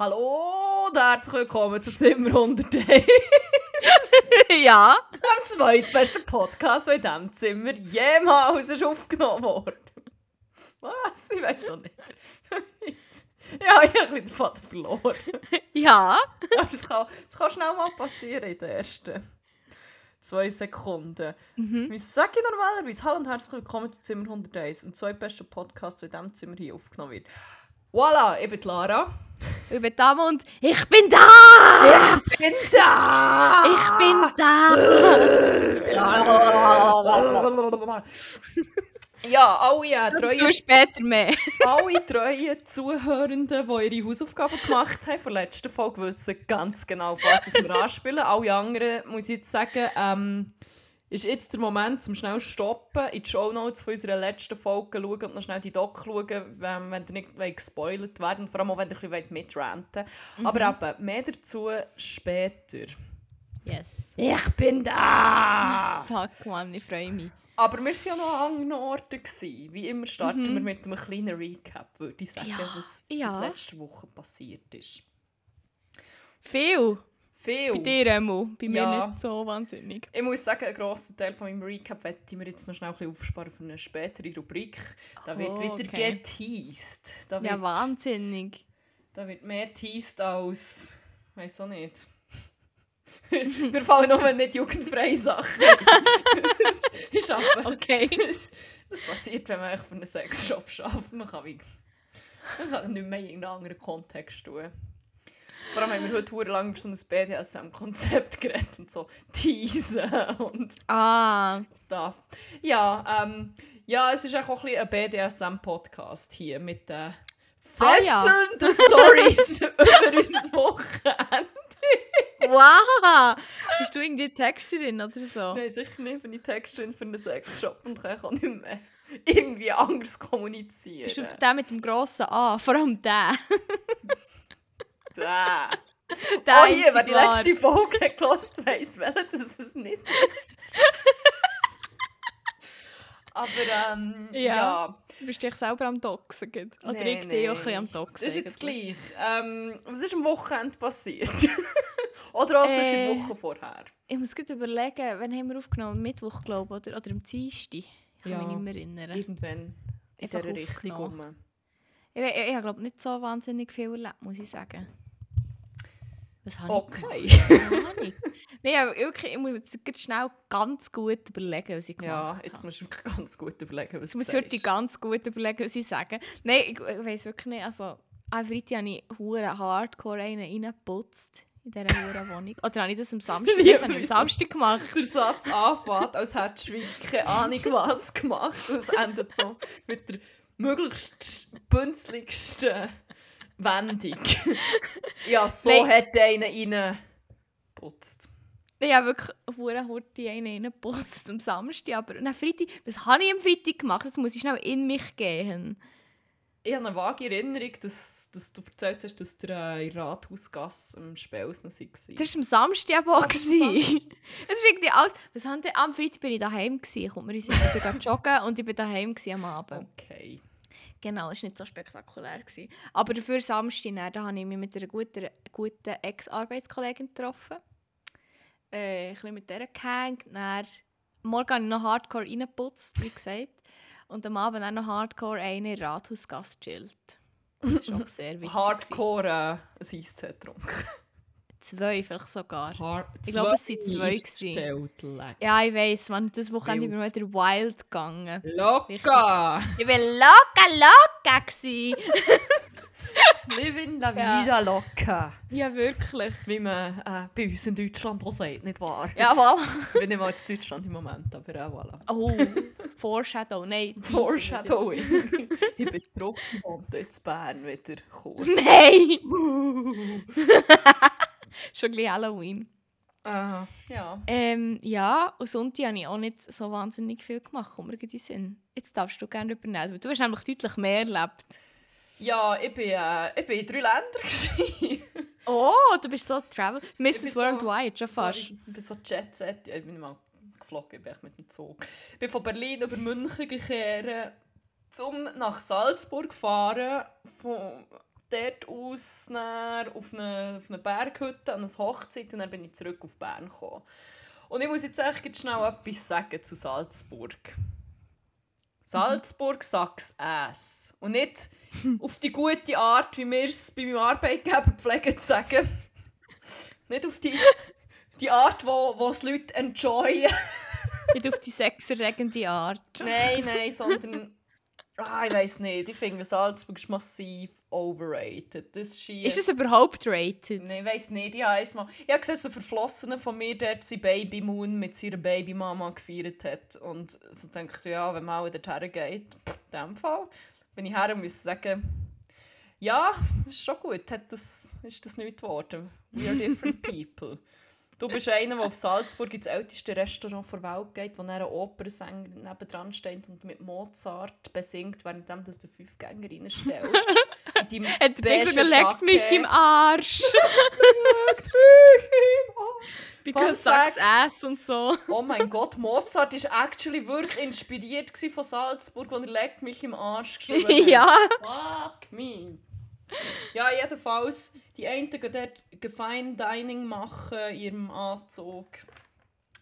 Hallo und herzlich willkommen zu Zimmer 101. ja. Am zweitbesten Podcast, der in diesem Zimmer jemals ist aufgenommen wurde. Was? Ich weiß auch nicht. ja, ich habe ein bisschen den Faden verloren. Ja. Aber das kann, das kann schnell mal passieren in den ersten zwei Sekunden. Mhm. Wie sage ich normalerweise? Hallo und herzlich willkommen zu Zimmer 101, dem zweitbesten Podcast, der in diesem Zimmer hier aufgenommen wird. Voilà, ich bin Lara. Ich bin da und ich bin da! Ich bin da! Ich bin da! Ja, alle, äh, treue, später mehr. alle treuen Zuhörenden, die ihre Hausaufgaben gemacht haben, von der letzten Folge wissen ganz genau, was das wir anspielen. Alle anderen, muss ich jetzt sagen, ähm, ist jetzt der Moment, zum schnell stoppen, in die Shownotes von unserer letzten Folge schauen und noch schnell die Doc schauen, wenn, wenn ihr nicht wollt gespoilert werden vor allem auch, wenn ihr ein bisschen mitranten wollt. Aber eben, mehr dazu später. Yes. Ich bin da! Fuck, man, ich freue mich. Aber wir waren ja noch an anderen Orten. Gewesen. Wie immer starten wir mit einem kleinen Recap, würde ich sagen, Ja, was ja. seit letzter Woche passiert ist. Viel. Viel. Bei dir, Emo. Bei mir Ja. nicht so wahnsinnig. Ich muss sagen, einen grossen Teil von meinem Recap ich mir jetzt noch schnell ein bisschen aufsparen für eine spätere Rubrik. Da wird Oh, wieder okay. geteased. Da wird, Ja, wahnsinnig. da wird mehr geteased als... weiß auch nicht. Wir fallen nur nicht jugendfreie Sachen. das ist aber... Okay. das, das passiert, wenn man für einen Sexshop arbeitet. Man kann, wie, man kann nicht mehr in irgendeinen anderen Kontext tun. Vor allem haben wir heute verdammt lang über so ein BDSM-Konzept geredet und so Teasen und Ah, Stuff. Ja, ähm, ja, es ist auch ein bisschen ein BDSM-Podcast hier mit den Ah, ja. fesselnden Stories über unser Wochenende. wow! Bist du irgendwie Texterin oder so? Nein, sicher nicht, bin ich Texterin für einen Sexshop und kann auch nicht mehr irgendwie anders kommunizieren. Bist du der mit dem grossen A? Vor allem der. Da. Der oh, hier, wer die letzte Folge gelost weiss, welcher das es nicht ist. Aber ähm, ja. Ja. Du bist dich selber am gell? Oder Nee, ich auch ein nee. bisschen am Doxen. Das ist jetzt eigentlich. gleich. Ähm, was ist am Wochenende passiert? Oder auch sonst in der Äh. Woche vorher? Ich muss gerade überlegen, wann haben wir aufgenommen? Mittwoch, glaube ich, oder, oder am Dienstag. Ich kann Ja. mich nicht mehr erinnern. Irgendwann in Einfach dieser Richtung rum. Ich, ich, habe, glaube nicht so wahnsinnig viel erlebt, muss ich sagen. Was habe Okay. ich gemacht? Ahnung. Nein, aber wirklich, ich muss jetzt gerade schnell ganz gut überlegen, was ich gemacht Ja, habe. jetzt musst du wirklich ganz gut überlegen, was Ich muss du wirklich sagst. ganz gut überlegen, was ich sage. Nein, ich, ich weiß wirklich nicht. Also, am Freitag habe ich hure hardcore einen reingeputzt in dieser hure Wohnung. Oder habe ich das am Samstag? Das habe ich am? Samstag gemacht. der Satz anfängt, als hättest du keine Ahnung was gemacht. Und es endet so mit der möglichst bünzligsten Wendung. ja, so Nein. hat einer reingeputzt. Ich habe wirklich hure hurti einen reingeputzt am Samstag. Aber am Freitag, was habe ich am Freitag gemacht? Jetzt muss ich schnell in mich gehen. Ich habe eine vage Erinnerung, dass, dass du erzählt hast, dass der äh, in Rathausgasse am Spelsen war. Das war am Samstag aber auch. Ah. Es ist irgendwie alles... Was haben denn... Am Freitag bin ich daheim gewesen. Kommt mir in den Sinn. Ich bin joggen und ich bin daheim am Abend. Okay. Genau, das war nicht so spektakulär. Gewesen. Aber dafür Samstag, dann, da habe ich mich mit einer guten, guten Ex-Arbeitskollegin getroffen. Äh, ein bisschen mit der gehängt. Dann, morgen habe ich noch Hardcore reingeputzt, wie gesagt. Und am Abend dann noch Hardcore eine Rathausgasse chillt. Das war auch sehr gewesen. Hardcore äh, ein getrunken. Zwei vielleicht sogar. Hard Ich glaube, es waren zwei gewesen. Ja, ich weiss, man, das Wochenende bin ich wieder wild gegangen. Loca! Ich war locker, locker. gewesen. Living la Ja. vida loca. Ja, wirklich. Wie man äh, bei uns in Deutschland auch sagt, nicht wahr? Ja, voilà. Ich bin nicht mal in Deutschland im Moment, aber äh, voilà. Oh, Foreshadow, nein. Foreshadowing. ich bin zurück und jetzt Bern wieder gekommen. Nein! Schon gleich Halloween. Äh, ja. Ähm, ja, und Sonntag habe ich auch nicht so wahnsinnig viel gemacht, kommt mir in Sinn. Jetzt darfst du gerne übernehmen, weil du hast nämlich deutlich mehr erlebt. Ja, ich bin, äh, ich bin in drei Ländern. Oh, du bist so Travel... Mrs. so- Worldwide, schon Sorry, fast. ich bin so Jet Set. Ja, Ich bin mal geflogen, ich bin mit dem Zug. Ich bin von Berlin über München gekehrt, um nach Salzburg fahren, von dort aus dann auf eine, auf eine Berghütte an eine Hochzeit und dann bin ich zurück auf Bern gekommen. Und ich muss jetzt echt schnell etwas sagen zu Salzburg. Salzburg sag's ass. Und nicht auf die gute Art, wie wir es bei meinem Arbeitgeber pflegen zu sagen. nicht auf die, die Art, wo, wo es Leute enjoyen. nicht auf die sexerregende Art. nein, nein, sondern Ah, ich weiß nicht. Ich finde, Salzburg ist massiv overrated. Das ist, ist es überhaupt rated? Nein, ich weiß nicht. Ich habe, mal, ich habe gesehen, so Verflossene von mir dort sein Baby Moon mit seiner Babymama gefeiert hat. Und so dachte ich, ja, wenn man auch dorthin geht, in dem Fall, bin ich her und muss sagen, ja, ist schon gut. Hat das, ist das nicht geworden. We are different people. Du bist einer, der auf Salzburg ins älteste Restaurant der Welt geht, wo ein Opernsänger nebendran steht und mit Mozart besingt, während du den Fünfgänger reinstellst. Hat der so leckt mich im Arsch. leckt mich im Arsch. Because sucks ass und so. Oh mein Gott, Mozart war actually wirklich inspiriert von Salzburg, als er leckt mich im Arsch geschrieben ja. Fuck me. Ja, jedenfalls, die einen gehen dort Fine Dining machen in ihrem Anzug.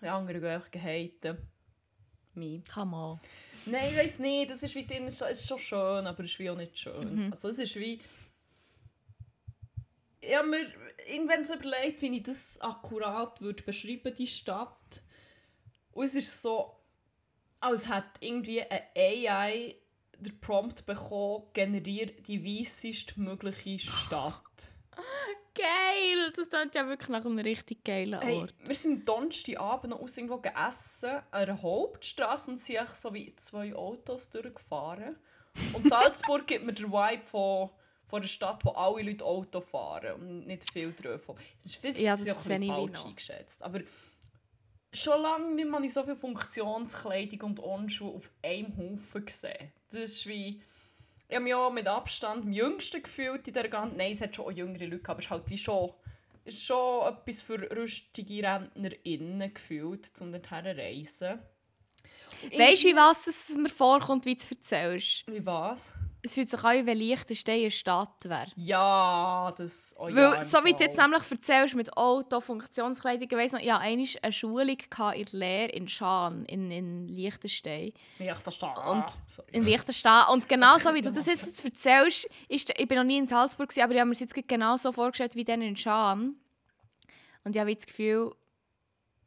Die anderen gehen einfach gehaten. Me. Come on. Nein, ich weiß nicht, das ist wie drin, es ist schon schön, aber es ist wie auch nicht schön. Mhm. Also es ist wie... Ich habe mir irgendwann so überlegt, wie ich das akkurat würde beschreiben die Stadt. Und es ist so, als hätte irgendwie eine AI den Prompt bekommen, generiere die weissest mögliche Stadt. Geil! Das klingt ja wirklich nach einem richtig geilen Ort. Hey, wir sind am Donnerstagabend noch aus irgendwo gegessen, an einer Hauptstraße und sind so wie zwei Autos durchgefahren. Und Salzburg gibt mir den Vibe von, von einer Stadt, wo alle Leute Auto fahren und nicht viel drauf. Das ist viel ja, das ist ein falsch eingeschätzt. Aber schon lange nicht mehr so viel Funktionskleidung und Onschuhe auf einem Haufen gesehen. Das ist wie... Ich habe mich auch mit Abstand am jüngsten gefühlt in der ganzen... Nein, es hat schon auch jüngere Leute, aber es ist halt wie schon... ist schon etwas für rüstige RentnerInnen gefühlt, um dorthin zu reisen. Weißt du, wie was es mir vorkommt, wie du es erzählst? Wie was? Es fühlt sich an, wie Liechtenstein eine Stadt wäre. Ja, das... Oh, ja, Weil, so wie du jetzt nämlich erzählst, mit Auto, Funktionskleidung, ich weiss noch, ja, einmal eine Schulung in der Lehre in Schaan, in, in Liechtenstein. Liechtenstein. Und in Liechtenstein. Und genau so, wie du das jetzt erzählst, ist, ich bin noch nie in Salzburg, aber ich habe mir das jetzt genau so vorgestellt wie dann in Schaan. Und ich habe das Gefühl,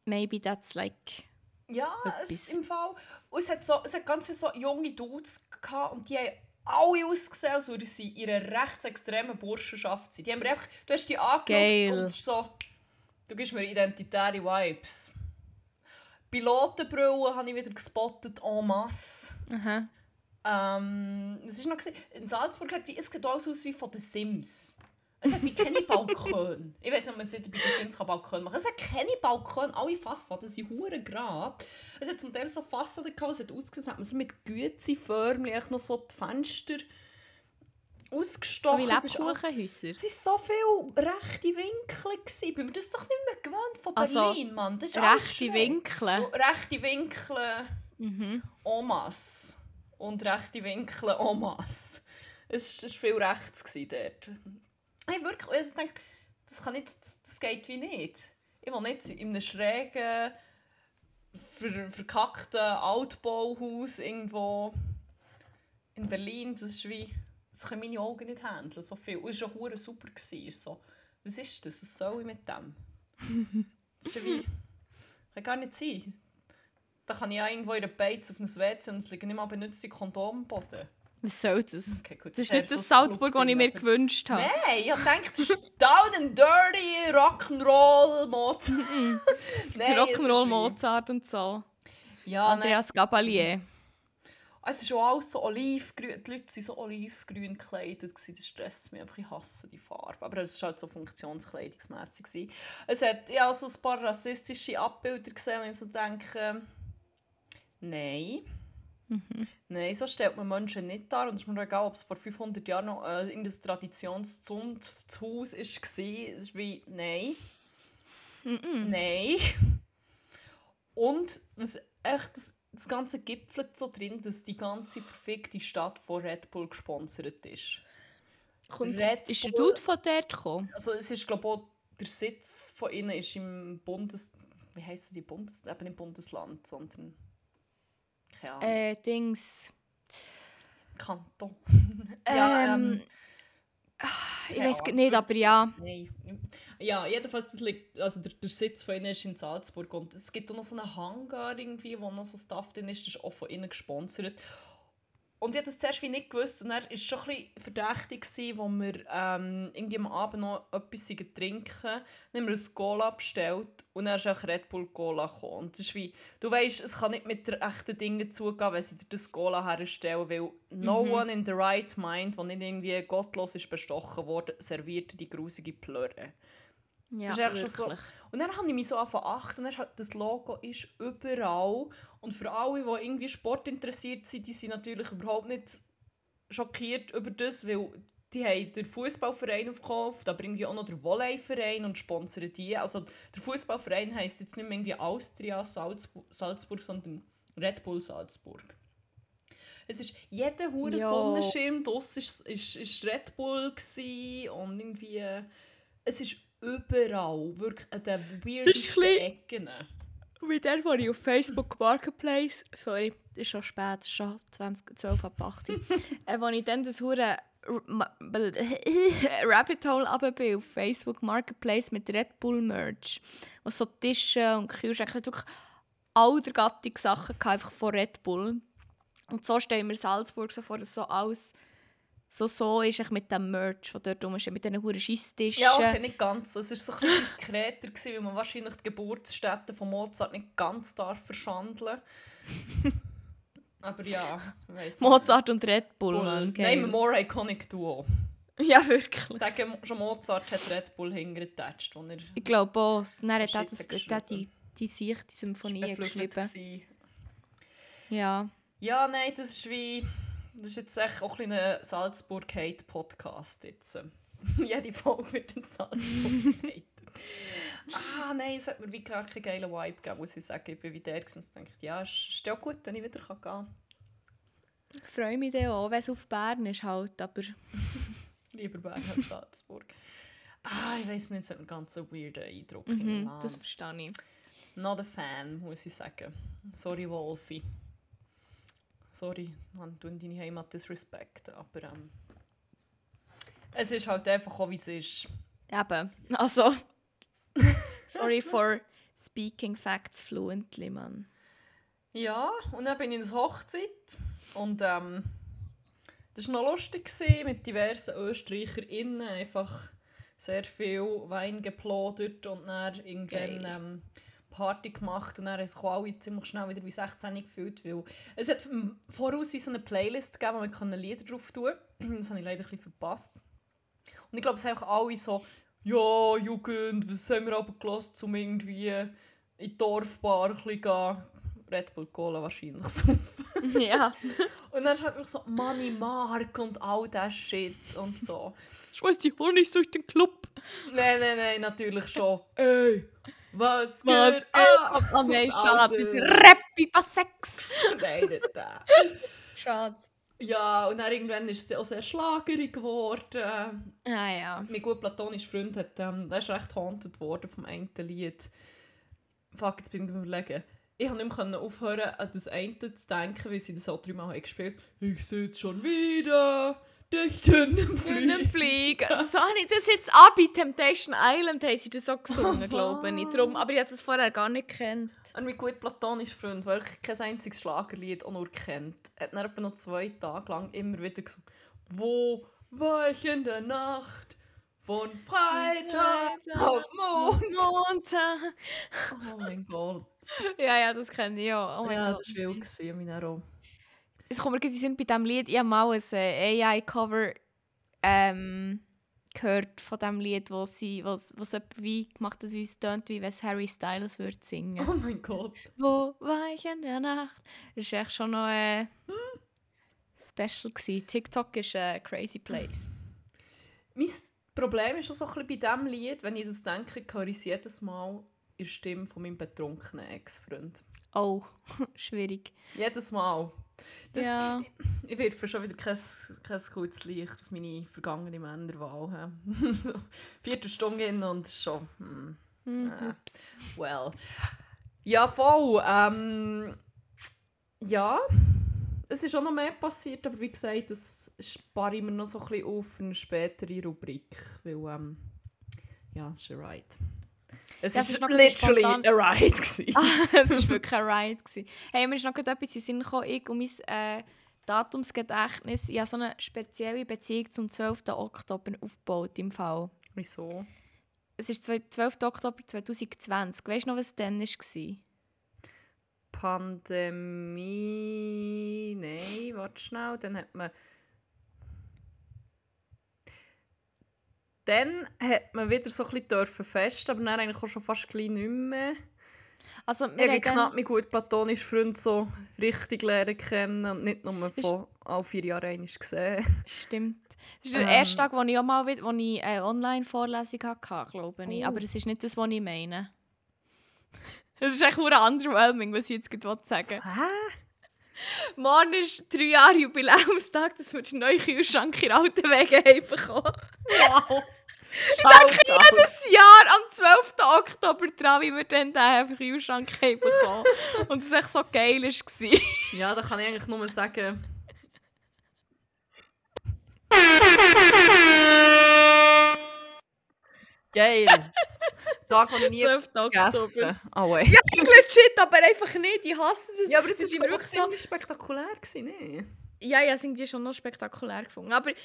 maybe that's like... Ja, es, im Fall. Und es hat, so, es hat ganz viele so junge Dudes gehabt und die haben alle ausgesehen, als würden sie in einer rechtsextremen Burschenschaft sein. Die haben einfach, du hast die angeschaut und so, du gibst mir identitäre Vibes. Pilotenbrille habe ich wieder gespottet en masse. Mhm. Ähm, was ist noch gesehen? In Salzburg hat wie, es sieht alles aus wie von den Sims. Es hat wie keine Balkone. ich weiß nicht, ob man bei den Sims Balkone machen kann. Es hat keine Balkone, alle Fassaden sind hure gerade. Es hat zum Teil so Fassaden gehabt, es hat ausgesehen, man so mit Gützi-förmlich noch so die Fenster ausgestochen. So wie Lebkuchenhäuser. Es waren so viele rechte Winkel. Gewesen. Bin mir das doch nicht mehr gewohnt von also, Berlin, also, Mann. Das ist rechte Winkel? Rechte Winkel mhm. Omas. Und rechte Winkel Omas. Es war viel rechts dort. Hey, wirklich, also ich denke, das, kann nicht, das, das geht wie nicht. Ich will nicht in einem schrägen, ver, verkackten Altbauhaus irgendwo in Berlin. Das ist wie, das können meine Augen nicht handeln, so viel. Und es war auch super. So, was ist das? Was soll ich mit dem? Das ist wie, kann gar nicht sein. Da kann ich ja irgendwo in der Beiz auf einem WC und es liegen nicht mal benutzte Kondome am. Was soll das? Okay, das ist nicht das Salzburg, das ich mir gewünscht habe. Nein, ich habe gedacht, das ist down and dirty Rock'n'Roll Mozart. Rock'n'Roll Mozart und so. Ja, Andreas nee. Gabalier. Es ist schon alles so olivgrün. Die Leute waren so olivgrün gekleidet. Das stresst mich einfach. Ich hasse die Farbe. Aber es war halt so funktionskleidungsmässig. Es hat ja also ein paar rassistische Abbilder gesehen und ich so denke, nein. Mhm. Nein, so stellt man Menschen nicht dar. Und es ist mir egal, ob es vor 500 Jahren noch äh, in das Traditionszunfthaus war. Es ist wie, nein. Mhm. Nein. Und was echt, das, das Ganze gipfelt so drin, dass die ganze verfickte Stadt von Red Bull gesponsert ist. Kommt, Red ist der Dude von dort gekommen? Also es ist glaube ich auch, der Sitz von ihnen ist im Bundes... Wie heisst die Bundes... Eben im Bundesland, sondern... Keine Ahnung. Äh, Dings. Kanton. Ähm, ich keine weiß Ahnung. nicht, aber ja. Nein. Ja, jedenfalls, das liegt, also der, der Sitz von ihnen ist in Salzburg und es gibt auch noch so einen Hangar irgendwie, wo noch so Stuff drin ist, das ist auch von ihnen gesponsert. Und ich habe das zuerst wie nicht gewusst und er war schon ein bisschen verdächtig, gewesen, wo wir ähm, irgendwie am Abend noch etwas trinken. Dann haben wir ein Cola bestellt und dann ist auch Red Bull Cola gekommen. Und das ist wie, du weißt, es kann nicht mit den echten Dingen zugehen, wenn sie dir das Cola herstellen, weil no one in the right mind, der nicht irgendwie gottlos ist bestochen worden, serviert die grusige Plörre. Ja Das ist echt schon so. Und dann habe ich mich so angefangen achten und dann halt, das Logo ist überall. Und für alle, die irgendwie Sport interessiert sind, die sind natürlich überhaupt nicht schockiert über das, weil die haben den Fußballverein aufgekauft, aber irgendwie auch noch den Volleyverein und sponsern die. Also der Fußballverein heisst jetzt nicht mehr irgendwie Austria Salzburg, Salzburg sondern Red Bull Salzburg. Es ist jeder hure. Sonnenschirm draussen ist, ist, ist Red Bull und irgendwie äh, es ist überall wirklich an den weirdesten Ecken. Wie der, wo ich auf Facebook Marketplace, sorry, ist schon spät, ist schon 20, 12 ab 8 äh, wo ich dann das hure Rabbit Hole runter bin auf Facebook Marketplace mit Red Bull Merch, wo so Tische und Kühlschränke, wirklich all der Gattung Sachen einfach von Red Bull. Und so stellen wir Salzburg so vor, dass so alles so so ist ich mit dem Merch, der dort rumsteht, mit diesen huren Scheisstischen. Ja, okay, nicht ganz. so. Es war so ein bisschen diskreter, gewesen, weil man wahrscheinlich die Geburtsstätte von Mozart nicht ganz darf verschandeln Aber ja, ich weiss nicht. Mozart und Red Bull, Bull. Mann. Nein, more iconic Duo. Ja, wirklich. Sagen schon Mozart hat Red Bull hingetatscht, als er Ich glaube auch. Dann hat er, das, hat die, die Sicht, die Symphonie geschrieben. Ja. Ja, nein, das ist wie... Das ist jetzt echt auch ein bisschen ein Salzburg-Hate-Podcast jetzt. Jede Folge wird in Salzburg gehatet. ah, nein, es hat mir wie gar keinen geilen Vibe gegeben, muss ich sagen. Ich bin wie der gewesen und dachte, ja, es ist ja gut, wenn ich wieder gehen kann. Ich freue mich dann auch, wenn es auf Bern ist halt, aber Lieber Bern als Salzburg. Ah, ich weiß nicht, es hat mir ganz so einen weirden Eindruck im mhm, Land. das verstehe ich. Not a fan, muss ich sagen. Sorry, Wolfi. Sorry, man tun deine Heimat disrespekten, aber ähm, es ist halt einfach auch, wie es ist. Eben, also... sorry for speaking facts fluently, Mann. Ja, und dann bin ich in der Hochzeit und ähm, das war noch lustig gewesen, mit diversen ÖsterreicherInnen, einfach sehr viel Wein geplaudert und dann irgendwann ähm, Party gemacht und dann haben alle ziemlich schnell wieder wie 16 gefühlt, weil es hat Voraus wie so eine Playlist gegeben, wo man Lieder drauf tun konnte. Das habe ich leider ein bisschen verpasst. Und ich glaube, es haben auch alle so, ja, Jugend, was haben wir aber gelassen, um irgendwie in die Dorfbar ein bisschen gehen. Red Bull Cola wahrscheinlich saufen. ja. Und dann ist halt so Money Mark und all das Shit und so. Schmeiß die Honig durch den Club. Nein, nein, nein, natürlich schon. Ey, was Was geht ab? oh nein. Alter. Mit Rappi bei Sex. Nein, nicht da. Schade. Ja, und dann irgendwann ist sie auch sehr schlagerig geworden. Ah ja. Mein gut platonischer Freund hat, ähm, der ist recht haunted worden vom einen Lied. Fuck, jetzt bin ich am überlegen. Ich konnte nicht mehr aufhören, an das eine zu denken, weil sie das auch dreimal gespielt haben. Ich sitze schon wieder dicht in einem Fliegen. Fliegen. Fliegen. So habe ich das jetzt an bei Temptation Island haben sie das so gesungen, glaube ich. Drum, aber ich habe das vorher gar nicht gekannt. Und mein gut platonischer Freund, der wirklich kein einziges Schlagerlied auch nur kennt, hat dann etwa noch zwei Tage lang immer wieder gesagt, wo war ich in der Nacht von Freitag auf Mond? Montag. Oh mein Gott. Ja, ja, das kenne ich auch. Oh ja, Gott. das war wild, gewesen, mein auch. Es kommt mir gerade Sinn bei diesem Lied, ich habe mal ein äh, AI-Cover ähm, gehört von diesem Lied, wo sie, es jemand wie gemacht hat, wie es tönt, wie wenn es Harry Styles würde singen. Oh mein Gott. Wo war ich in der Nacht? Das war echt schon noch äh, special. Gewesen. TikTok ist ein crazy place. Mein Problem ist auch so ein bisschen bei diesem Lied, wenn ich das denke, höre ich es jedes Mal in der Stimme von meinem betrunkenen Ex-Freund. Oh, schwierig. Jedes Mal. Das, Ja. Ich werfe schon wieder kein, kein gutes Licht auf meine vergangene Männerwahl. so, Viertelstunde hin und schon. Hm. Hm, Äh. Well. Ja, voll. Ähm, ja, es ist auch noch mehr passiert, aber wie gesagt, das spare ich mir noch so ein bisschen auf eine spätere Rubrik, weil, ähm, ja, es ist Ride. Es bisschen literally spontan. a Ride. Ah, es war wirklich ein Ride. gewesen. Hey, mir ist noch etwas in den Sinn gekommen, ich und mein äh, Datumsgedächtnis. Ich habe so eine spezielle Beziehung zum 12. Oktober aufgebaut im Fall. Wieso? Es ist zwei- 12. Oktober 2020. Weißt du noch, was dann war? Pandemie. Nein, warte schnell. Dann hat man. Dann hat man wieder so ein bisschen dürfen fest, aber dann eigentlich auch schon fast gleich nicht mehr. Also, Ich wir dann- knapp meinen guten platonischen Freund so richtig lernen kennen und nicht nur von alle vier Jahren einmal gesehen. Stimmt. Das ist der Ähm. erste Tag, wo ich auch mal wieder, wo ich eine Online-Vorlesung hatte, glaube ich. Oh. Aber es ist nicht das, was ich meine. Es ist echt nur underwhelming, was ich jetzt gerade sagen Hä? Morgen ist drei Jahre Jubiläumstag, dass wir den neuen Kühlschrank in alten Wegen haben bekommen. Wow! Shoutout! Jedes Jahr am 12. Oktober dran, wie wir dann den Kühlschrank haben bekommen. Und es war echt so geil. war. Ja, da kann ich eigentlich nur sagen. Geil! Tag, den ich nie 12. Oktober. vergessen Oh. Ja, legit, aber einfach nicht. Ich hasse das. Ja, aber es Das war ist wirklich so. spektakulär, gewesen, ne? Ja, ja, sind die schon noch spektakulär gefunden. Aber weißt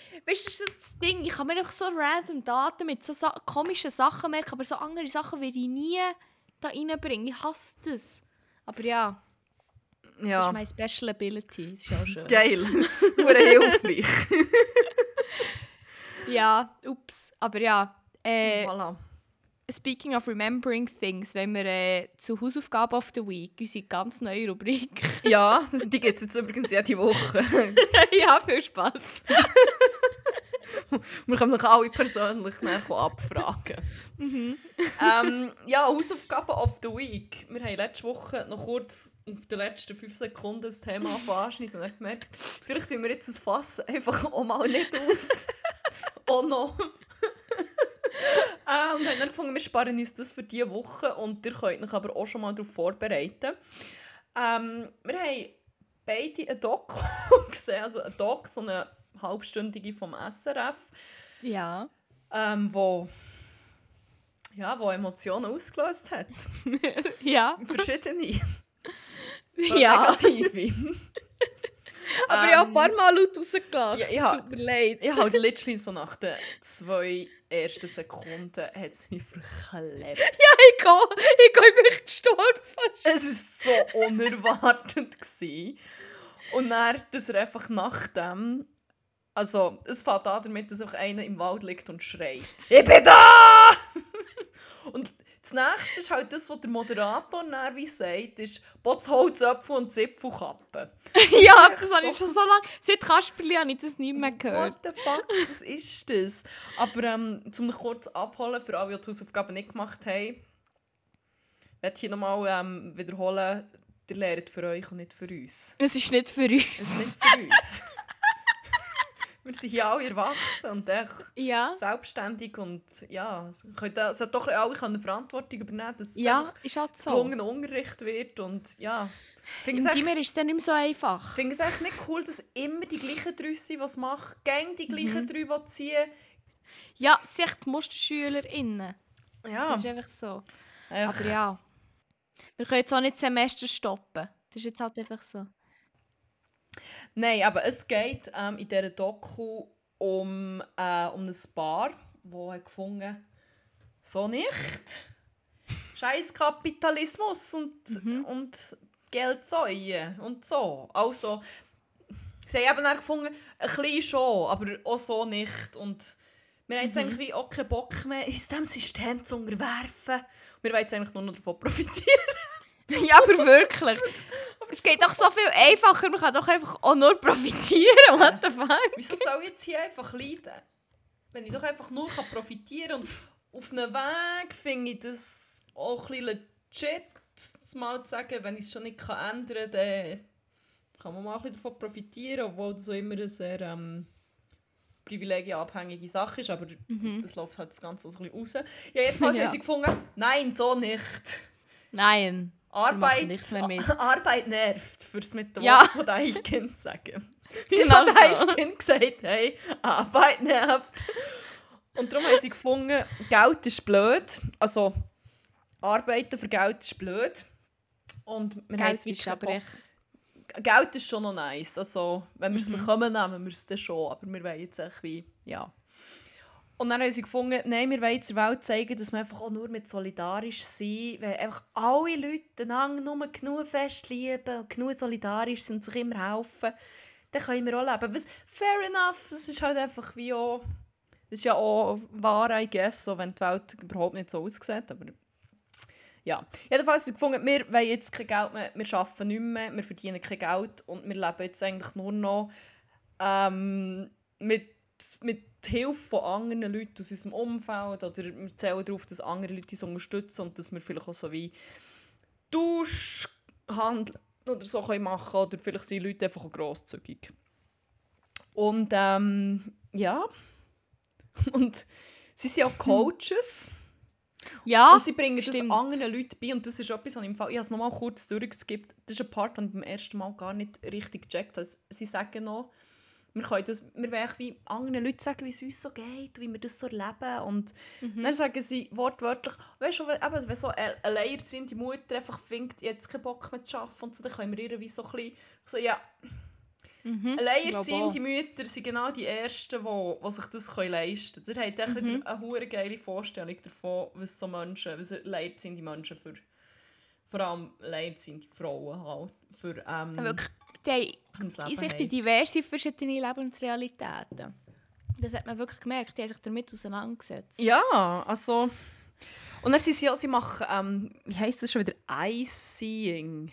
du, das ist das Ding, ich kann mir einfach so random Daten mit so sa komischen Sachen merken, aber so andere Sachen werde ich nie da reinbringen. Ich hasse das. Aber ja, das Ja. ist meine Special Ability. Das ist auch schön. Geil. Nur hilfreich. Ja, ups. Aber ja, äh, voilà. speaking of remembering things, wenn wir äh, zu Hausaufgaben of the Week, unsere ganz neue Rubrik. Ja, die gibt es jetzt übrigens jede Woche. ja, viel Spaß. Wir können noch alle persönlich abfragen. ähm, ja, Hausaufgaben of the Week. Wir haben letzte Woche noch kurz auf den letzten fünf Sekunden das Thema anschneiden und haben gemerkt, vielleicht tun wir jetzt das Fass einfach auch mal nicht auf. auch noch. Äh, und haben dann gefunden, wir sparen uns das für diese Woche und ihr könnt euch aber auch schon mal darauf vorbereiten. Ähm, wir haben beide ein Doku gesehen, also ein Doc, so eine halbstündige vom SRF Ja. ähm, wo, ja, wo Emotionen ausgelöst hat. ja. Verschiedene. ja. Negative. Aber ich habe ein Ähm, paar Mal laut rausgelacht. ja, Es ja. tut mir leid. Ich habe literally so nach den zwei ersten Sekunden hat es mich verklebt. Ich gehe, ich gehe, ich bin gestorben fast. Es war so unerwartet. Gewesen. Und dann, dass er einfach nach dem... Also, es fängt an damit, dass einfach einer im Wald liegt und schreit. Ich bin da! und das nächste ist halt das, was der Moderator wie sagt, ist «Botz Holzöpfel und Zipfelkappe». ja, das habe ich schon so lange... Seit Kasperli habe ich das nicht mehr gehört. What the fuck, was ist das? Aber ähm, um mich kurz abholen, für alle, die die Hausaufgaben nicht gemacht haben, werde ich hier nochmal ähm, wiederholen, ihr lernt für euch und nicht für uns. Es ist nicht für uns. Es ist nicht für uns. Wir sind hier alle erwachsen und echt Ja. selbstständig und ja, es könnt- es sollten doch alle können Verantwortung übernehmen, dass es Ja, ist halt so. Unterricht wird und ja. Im es Gimmer ist es dann nicht mehr so einfach. ich finde es echt nicht cool, dass immer die gleichen drei sind, die es machen. Gang die gleichen Mhm. drei, die ziehen. Ja, es sind echt die MusterschülerInnen. Ja, Das ist einfach so. echt. Aber ja. Wir können jetzt auch nicht das Semester stoppen. Das ist jetzt halt einfach so. Nein, aber es geht ähm, in dieser Doku um, äh, um ein Paar, das hat gefunden so nicht. Scheiß Kapitalismus und, Mhm. und Geldsäuen und so. Also, sie haben eben dann gefunden, ein bisschen schon, aber auch so nicht. Und wir haben jetzt Mhm. eigentlich wie auch keinen Bock mehr, uns diesem System zu unterwerfen. Wir wollen jetzt eigentlich nur noch davon profitieren. ja, aber wirklich. Es geht doch so viel einfacher. Man kann doch einfach auch nur profitieren. What the fuck? Wieso soll ich jetzt hier einfach leiden? Wenn ich doch einfach nur kann profitieren und auf einem Weg finde ich das auch ein bisschen legit, mal zu sagen, wenn ich es schon nicht kann ändern kann, dann kann man mal ein bisschen davon profitieren, obwohl das so immer eine sehr ähm, privilegienabhängige Sache ist, aber Mhm. das läuft halt das Ganze so ein bisschen raus. Ja, jedenfalls Ja. haben sie gefunden, nein, so nicht. Nein. Arbeit. Arbeit nervt, fürs mit dem Ja. Wort von Deichkind zu sagen. Wie Genau schon so. Deichkind gesagt, hey, Arbeit nervt. Und darum haben sie gefunden, Geld ist blöd. Also, Arbeiten für Geld ist blöd. Und wir Geld ist aber echt... Geld ist schon noch nice. Also, wenn wir es Mhm. bekommen, nehmen wir es dann schon. Aber wir wollen jetzt wie, ja. Und dann haben sie gefunden, nein, wir wollen jetzt der Welt zeigen, dass wir einfach auch nur mit solidarisch sein. Wenn einfach alle Leute nur genug fest lieben und genug solidarisch sind und sich immer helfen, dann können wir auch leben. Was, fair enough, das ist halt einfach wie auch... Das ist ja auch wahr, I guess, so, wenn die Welt überhaupt nicht so aussieht. Aber ja, jedenfalls haben sie gefunden, wir wollen jetzt kein Geld mehr, wir arbeiten nicht mehr, wir verdienen kein Geld und wir leben jetzt eigentlich nur noch ähm, mit, mit Hilfe von anderen Leuten aus unserem Umfeld oder wir zählen darauf, dass andere Leute uns unterstützen und dass wir vielleicht auch so wie Tauschhandel oder so können machen oder vielleicht sind Leute einfach auch grosszügig. Und ähm, ja, und sie sind auch Coaches. Ja, Und sie bringen stimmt. das anderen Leuten bei. Und das ist etwas, was ich im Fall... Ich habe es nochmal kurz durchgeskippt. Das ist ein Part, den ich beim ersten Mal gar nicht richtig gecheckt habe. Sie sagen noch, wir können das... Wir wollen wie anderen Leuten sagen, wie es uns so geht, wie wir das so erleben. Und Mhm. dann sagen sie wortwörtlich, weißt du, wenn, eben, wenn so eine alleinerziehende Mutter einfach findet, jetzt keinen Bock mehr zu arbeiten und so, dann können wir ihr wie so ein bisschen... So, ja, Mhm. Alleinerziehende Mütter sind genau die Ersten, die, die sich das können leisten können. Ihr habt echt Mhm. wieder eine hure geile Vorstellung davon, was so Menschen, was alleinerziehende Menschen für, vor allem alleinerziehende Frauen halt, für ähm, Wirklich, die haben in sich die diverse verschiedene Lebensrealitäten. Das hat man wirklich gemerkt, die haben sich damit auseinandergesetzt. Ja, also... Und dann sind sie ja, sie machen, ähm, wie heisst das schon wieder, Eye-Seeing,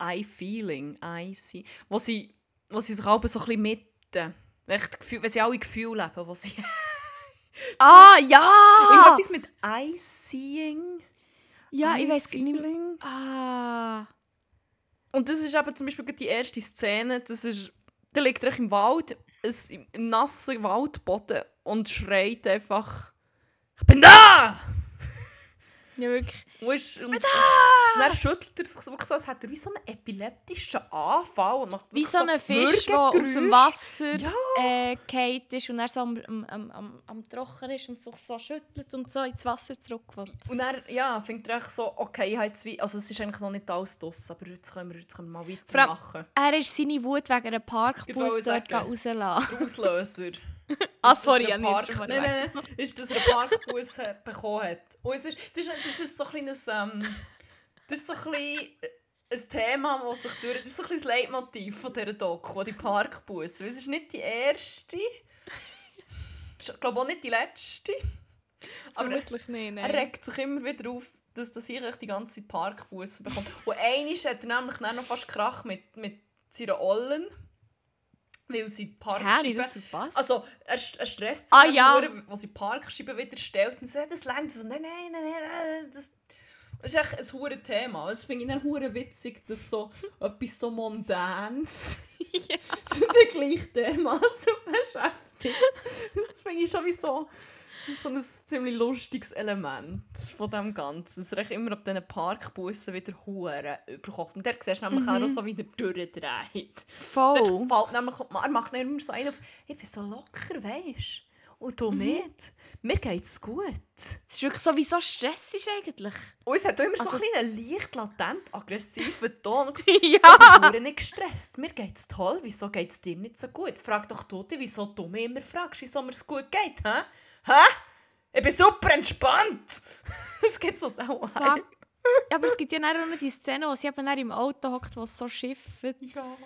Eye-Feeling, Eye-See, wo sie, wo sie sich alle so ein bisschen mitten, Gefühl, wenn sie alle Gefühle leben, wo sie... Ah, ja! Irgendetwas mit Eye-Seeing. Ja, ich weiß nicht mehr. Ah. Und das ist eben zum Beispiel die erste Szene. Das ist, da liegt er im Wald, im nassen Waldboden und schreit einfach «Ich bin da!» Ja, wirklich. Und, ist, und, und dann schüttelt er sich so, wirklich so, als hätte er wie so einen epileptischen Anfall. Und macht Wie so ein Fisch, der aus dem. Wasser Ja. äh, gefallen ist und er so am, am, am, am, Trocken ist und sich so schüttelt und so ins Wasser zurück will. Und dann ja, findet er so, okay, ich habe jetzt wie, also es ist eigentlich noch nicht alles draussen, aber jetzt können wir, jetzt können wir mal weitermachen. Er ist seine Wut wegen einem Parkbus dort rauslassen. Auslöser. Ah, sorry, Park... nicht nein, nein, nein, ist, dass er einen Parkbus hat bekommen hat. Und es ist, das, ist, das ist so ein kleines, ähm, das ist so ein bisschen ein Thema, das sich durch... Das ist so ein bisschen das Leitmotiv von dieser Doku, die Parkbus. Es ist nicht die erste, ich glaube auch nicht die letzte, aber er, Vermutlich nicht, er regt sich immer wieder auf, dass, dass ich die ganze Zeit Parkbussen bekommt. Und einmal hat er nämlich noch fast Krach mit, mit seiner Ollen, weil sie die Parkscheibe... Also, er, er stresst sich Ah, ja. nur, wo sie die Parkscheibe wieder stellt und sagt, das längt. So, nein, nein, nein, nein, das... Das ist echt ein hohes Thema. Das finde ich dann hure witzig, dass so etwas so Mondänes ja. zu den gleich dermaßen beschäftigt. Das finde ich schon wie so, so ein ziemlich lustiges Element von dem Ganzen. Es recht immer ab diesen Parkbussen wieder hure überkocht. Und der siehst du nämlich auch so wieder durchdreht. Voll. Dort fällt nämlich, er macht immer so einen auf, ich bin so locker, weisst Und du nicht. Mir geht's gut. Es ist wirklich so, wie so Stress ist eigentlich. Und es hat auch immer so Also- ein bisschen einen leicht latent aggressiven Ton. ja. Ich bin nicht gestresst. Mir geht's toll. Wieso geht's dir nicht so gut? Frag doch du dich, wieso du mich immer fragst, wieso mir es gut geht. Hä? Hä? Ich bin super entspannt. Es geht so dauernd. Ja, aber es gibt ja auch noch die Szene, wo sie eben im Auto hockt, wo es so schifft. Ja.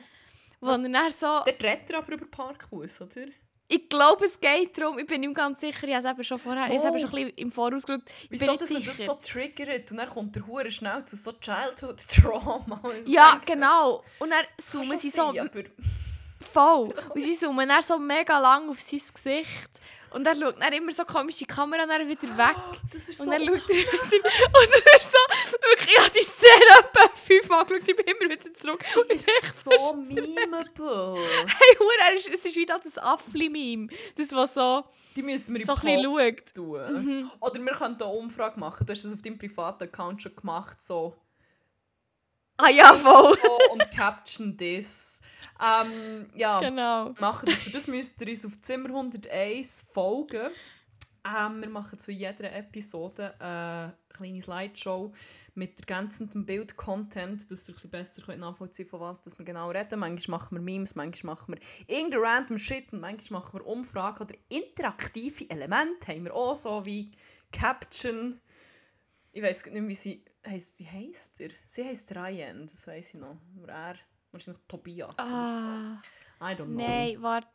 Wo er dann so... Der redet er aber über Parkbus, oder? Ich glaube, es geht darum. Ich bin nicht ganz sicher. Ich habe es eben schon vorher... Ich habe Oh. schon ein bisschen im Voraus geschaut. Ich Wieso dass nicht er das sicher. so triggert und dann kommt der Hure schnell zu so Childhood-Trauma. Ja, denke, genau. Und dann zoomen sie so sein, aber voll. Und sie zoomen dann so mega lang auf sein Gesicht. Und er schaut dann immer so komisch die Kamera dann wieder weg. Das ist Und so... dann schaut er wieder. Und er ist so, wirklich, ich habe die Szene etwa fünfmal geschaut, ich bin immer wieder zurück. Und ich ist so memeable. hey, Hure, es ist wieder das Affli-Meme. Das, was so, Die müssen wir so im schaut. tun. Mhm. Oder wir können eine Umfrage machen. Du hast das auf deinem privaten Account schon gemacht, so... Ah ja, voll. Und caption this. Ähm, ja, Genau. machen das. Für das müsst ihr uns auf Zimmer 101 folgen. Ähm, wir machen zu jeder Episode eine kleine Slideshow mit ergänzendem Bild-Content, dass ihr ein besser könnt nachvollziehen könnt, von was dass wir genau reden. Manchmal machen wir Memes, manchmal machen wir irgendein random Shit und manchmal machen wir Umfragen oder interaktive Elemente haben wir auch so wie Caption. Ich weiß nicht mehr, wie sie heisst. Wie heisst er? Sie heisst Ryan, das weiß ich noch. Aber er wahrscheinlich Tobias Ah, so. I don't know. nein, warte.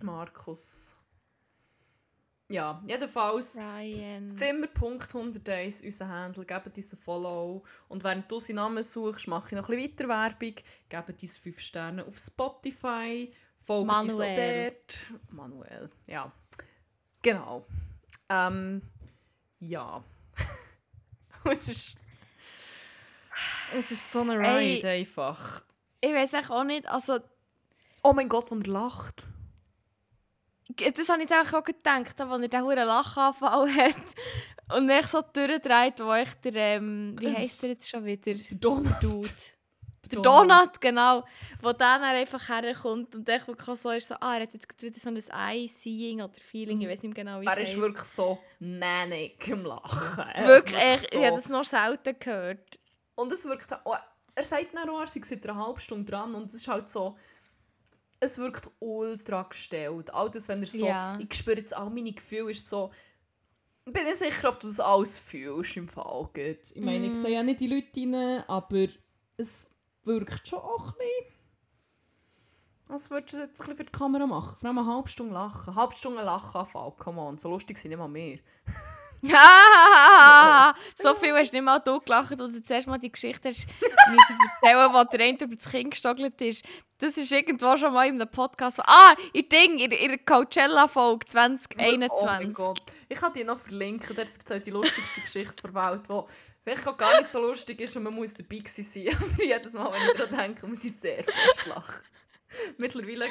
Markus. Ja, jedenfalls. Ryan. Zimmer.101, unser Handle, gebt uns ein Follow. Und während du seinen Namen suchst, mache ich noch ein bisschen weiter Werbung. Gebt uns 5 Sterne auf Spotify. Folgt uns Manuel. dort. Manuel, ja. Genau. Ähm, ja. es ist... Es ist so eine Ey. Ride einfach. Ich weiß echt auch nicht, also Oh mein Gott, wenn er lacht. das habe ich jetzt auch gedacht, als er diesen hohen Lachanfall hat und er so durchdreht, wo ich der, ähm, wie Es- heisst er jetzt schon wieder? Der Donut. Dude. Der Donut, genau. Wo dann er einfach herkommt und ich wirklich so ist, so, ah, er hat jetzt gerade wieder so ein Eye-Seeing oder Feeling, ich weiß nicht genau, wie es Er ist wirklich so manic im Lachen. Wirklich, ich, ich habe das noch selten gehört. Und es wirkt auch, er sagt dann auch, er sei seit einer halben Stunde dran und es ist halt so, es wirkt ultra gestellt. All das, wenn er so, Ja. ich spüre jetzt all meine Gefühle, ist so, ich bin nicht sicher, ob du das alles fühlst im Fall. gut. Ich meine, Mm. ich sehe ja nicht die Leute rein, aber es wirkt schon auch ein bisschen, als würdest du jetzt ein bisschen für die Kamera machen. Vor allem eine halbe Stunde lachen. Eine halbe Stunde Lachanfall, come on, so lustig sind nicht mal mehr. so viel hast du nicht mal du gelacht, als du zuerst mal die Geschichte hast müssen erzählen, wo der eine über das Kind gestogelt ist. Das ist irgendwo schon mal in einem Podcast. Ah, ich Ding, in, der Coachella-Folge Oh mein 2021. Gott. Ich kann die noch verlinken. Dort erzählt die lustigste Geschichte der Welt, die vielleicht gar nicht so lustig ist und man muss dabei sein. Aber jedes Mal, wenn ich daran denke, muss ich sehr fest lachen. Mittlerweile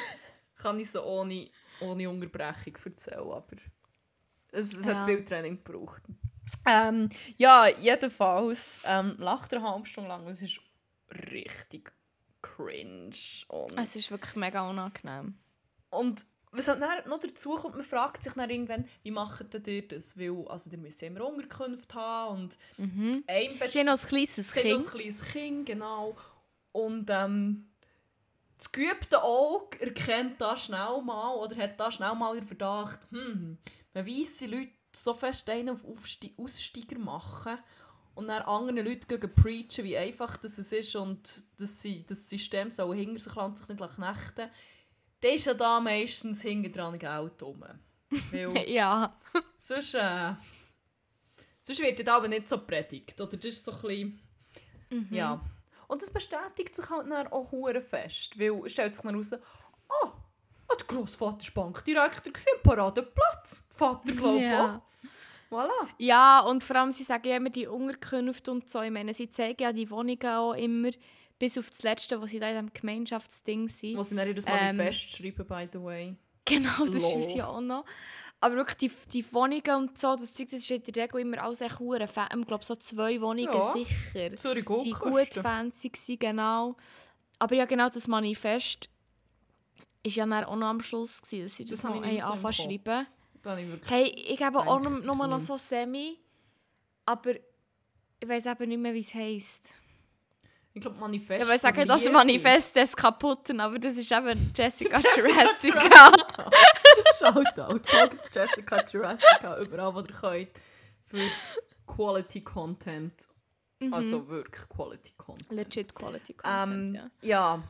kann ich so ohne, ohne Unterbrechung erzählen, aber es, es Ja. hat viel Training gebraucht. Ähm, ja, jedenfalls ähm, lacht er eine halbe Stunde lang es ist richtig cringe. Und Es ist wirklich mega unangenehm. und was halt dann noch dazu kommt, man fragt sich dann irgendwann, wie macht ihr das? Weil, also, ihr müsst ja immer Unterkunft haben und Mhm. ein haben noch ein kleines Kind. ein kleines Kind, genau. Und ähm, das geübte Auge erkennt da schnell mal oder hat da schnell mal den Verdacht, hm, wenn weisse Leute so fest einen auf Aufste Aussteiger machen und dann anderen Leuten preachen, wie einfach das es ist und dass sie das System so hinter sich lassen sich nicht knechten dann ist ja da meistens hinten dran Geld rum. Weil Ja. sonst, äh, sonst wird das aber nicht so predigt. Oder das ist so ein bisschen... Mhm. Ja. Und das bestätigt sich halt dann auch fest, weil es stellt sich dann raus, ah, ah, der Grossvater war Bankdirektor am Paradeplatz. Vater, glaube ich Ja. auch. Voilà. ja, und vor allem, sie sagen ja immer die Unterkünfte und so. Ich meine, sie zeigen ja die Wohnungen auch immer, bis auf das Letzte, was sie da in diesem Gemeinschaftsding sind. Wo sie dann Mal Manifest schreiben, by the way. Genau, das ist ja auch noch. Aber wirklich, die, die Wohnungen und so, das Zeug, das ist in der Regel immer alles echt hure Ich glaube, so zwei Wohnungen Ja. sicher. Zürich Sie waren gut fancy, genau. Aber ja, genau, das Manifest ist ja dann auch noch am Schluss, gewesen, dass sie das, Das noch ich nicht anfangen zu schreiben. Ich. Hey, ich habe auch nur, noch nicht. so semi, aber ich weiß eben nicht mehr, wie es heisst. Ich glaube, Manifest Ich will sagen, von das. Manifest des Kaputten, aber das ist eben Jessica, Jessica Jurassica. Shoutout. Folgt Jessica Jurassica überall, wo ihr könnt. Für Quality Content. Mhm. Also wirklich Quality Content. Legit Quality Content, Ähm, ja. ja.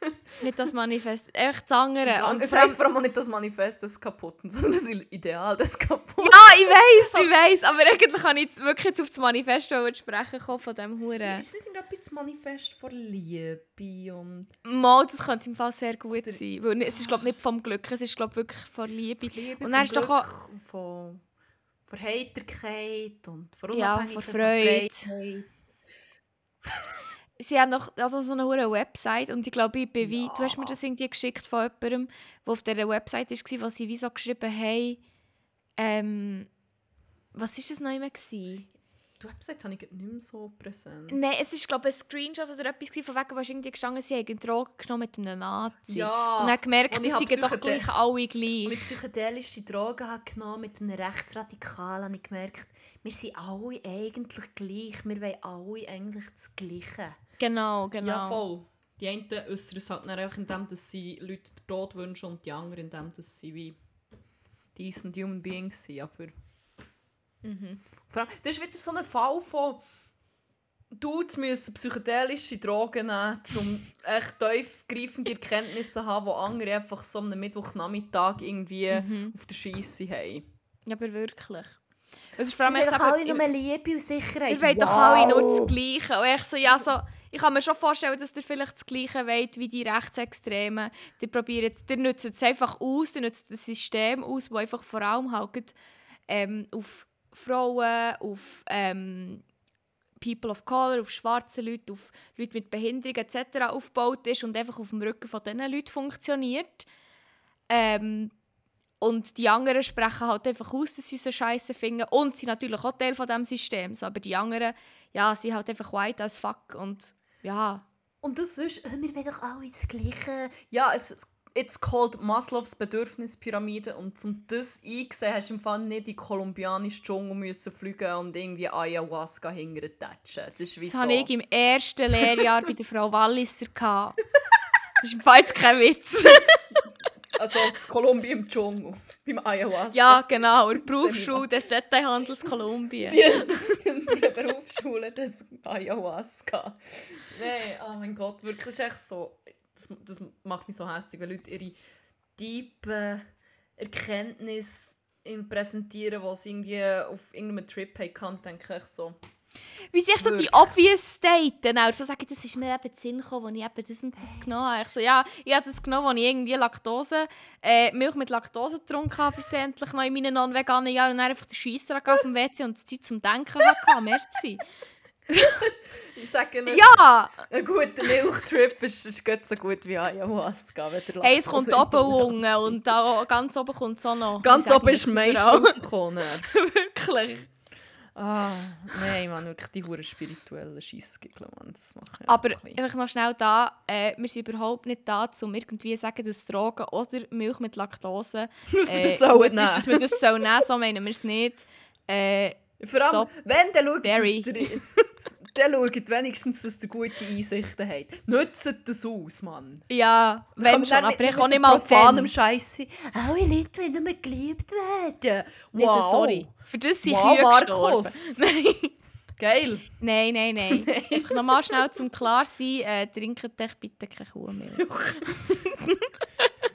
nicht das Manifest, einfach das andere. Und Und es heisst vor allem nicht das Manifest des Kaputten, sondern das Ideal des Kaputten. Ja, ich weiß, ich weiß, aber eigentlich kann ich wirklich jetzt auf das Manifest sprechen kommen von dem Huren. Ist nicht irgendetwas das Manifest von Liebe und Mal, das könnte im Fall sehr gut sein, weil es ist glaube nicht vom Glück, es ist glaube wirklich von Liebe. Liebe Und dann ist doch auch- von, von Heiterkeit und von Ja, Unabhängigkeit, von Freude. Sie haben noch also so eine hure Website und ich glaube, ich bin Ja. du hast mir das irgendwie geschickt von jemandem, der auf dieser Website war, wo sie wie so geschrieben haben, ähm, was war das noch immer? Gewesen? Die Website habe ich nicht mehr so präsent. Nein, es ist glaube ich ein Screenshot oder etwas von wegen, wo irgendwie gestanden, sie haben Drogen genommen mit einem Nazi. Ja, und dann gemerkt, und ich sie doch Psychode- gleich alle Als ich gleich. psychedelische Drogen habe genommen mit einem Rechtsradikal, habe ich gemerkt, wir sind alle eigentlich gleich. Wir wollen alle eigentlich das Gleiche. Genau, genau. Ja, voll. Die einen äußern es halt dann einfach indem, dass sie Leute den Tod wünschen und die anderen indem, dass sie wie decent human beings sind. Aber Mhm. vor allem, das ist wieder so ein Fall von Dudes müssen psychedelische Drogen nehmen, um echt tiefgreifende Erkenntnisse zu haben, die andere einfach so am Mittwochnachmittag irgendwie Mhm. auf der Scheisse haben. Ja, aber wirklich. Es ist vor allem echt wollen eben- alle nur Liebe und Sicherheit. Ihr wollt doch alle nur das Gleiche. Und ich, so, ja, so, ich kann mir schon vorstellen, dass ihr vielleicht das Gleiche wollt wie die Rechtsextremen. Die probieren, die nutzen es einfach aus, die nutzen das System aus, das einfach vor allem halt ähm, auf Frauen, auf ähm, People of Color, auf schwarze Leute, auf Leute mit Behinderung etc. aufgebaut ist und einfach auf dem Rücken von diesen Leuten funktioniert. Ähm, und die anderen sprechen halt einfach aus, dass sie so scheiße finden. Und sind natürlich auch Teil von diesem System. So, aber die anderen, ja, sind halt einfach white as fuck. Und ja, Und das ist, wir wollen doch alle das Gleiche. Ja, es it's called Maslows Bedürfnispyramide und um das eingesehen hast du im Fall nicht in kolumbianischen Dschungel müssen fliegen und irgendwie Ayahuasca hintertatschen. Das ist wie das so. hatte ich im ersten Lehrjahr bei der Frau Walliser. gehabt. Das ist im Fall jetzt kein Witz. Also das Kolumbien im Dschungel, beim Ayahuasca. ja, genau. Die Seminar. Berufsschule des Detailhandels Kolumbien. der Berufsschule des Ayahuasca. Nein, oh mein Gott, wirklich, das ist echt so. Das, das macht mich so hässlich, wenn Leute ihre tiefen Erkenntnisse präsentieren, die sie irgendwie auf irgendeinem Trip haben, denke ich so. Wie sich so die obvious daten, auch so sagen, das ist mir eben Sinn gekommen, als ich eben das und das genommen habe. Ich so, ja, ich habe das genommen, als ich irgendwie Laktose, äh, Milch mit Laktose getrunken habe, versehentlich noch in meinen non-veganen Jahren und dann einfach den Scheissdreck auf dem WC und die Zeit zum Denken hatte. Merci. Ich sage nicht, Ja! ein guter Milchtrip ist, ist gut so gut wie Ayahuasca. Hey, es kommt oben unten und da ganz oben kommt es auch noch. Ganz oben ist nicht meist überall. rausgekommen. Wirklich. Ah, nein, man, wirklich die hure spirituellen Scheissgegel, man, das mich Aber ein einfach noch schnell da, äh, wir sind überhaupt nicht da, um irgendwie zu sagen, dass Drogen oder Milch mit Laktose äh, das sollt gut ist, nehmen. dass wir das soll nehmen so meinen wir es nicht. Äh, Vor allem, Stop. wenn dann schaut, Barry. dass ihr, dann schaut wenigstens, dass ihr gute Einsichten habt. Nutzt das aus, Mann. ja, wenn schon, aber ich auch nicht mal profanem. Scheiß wie «Alle Leute wollen nur geliebt werden». Also, Wow. sorry. Für das sind Wow, Kühe Markus. Geil. nein, nein. nein. Einfach nochmal schnell zum klar sein, äh, trinkt euch bitte keine Kuhmilch.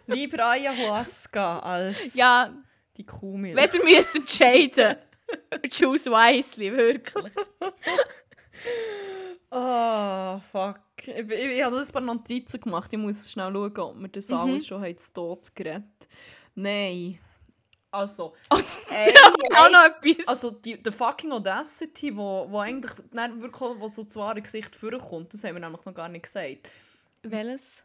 Lieber Ayahuasca als ja, die Kuhmilch. ihr müsst entscheiden. Choose wisely, wirklich. Ah, fuck. Ich, ich, ich habe ein paar Notizen gemacht. Ich muss schnell schauen, ob wir das Mhm. alles schon zu Tod geredet Nein. Also, Und ey, auch noch etwas. also die, der fucking Audacity, wo, wo eigentlich dann wirklich wo so das wahre Gesicht vorkommt, das haben wir nämlich noch gar nicht gesagt. Welches?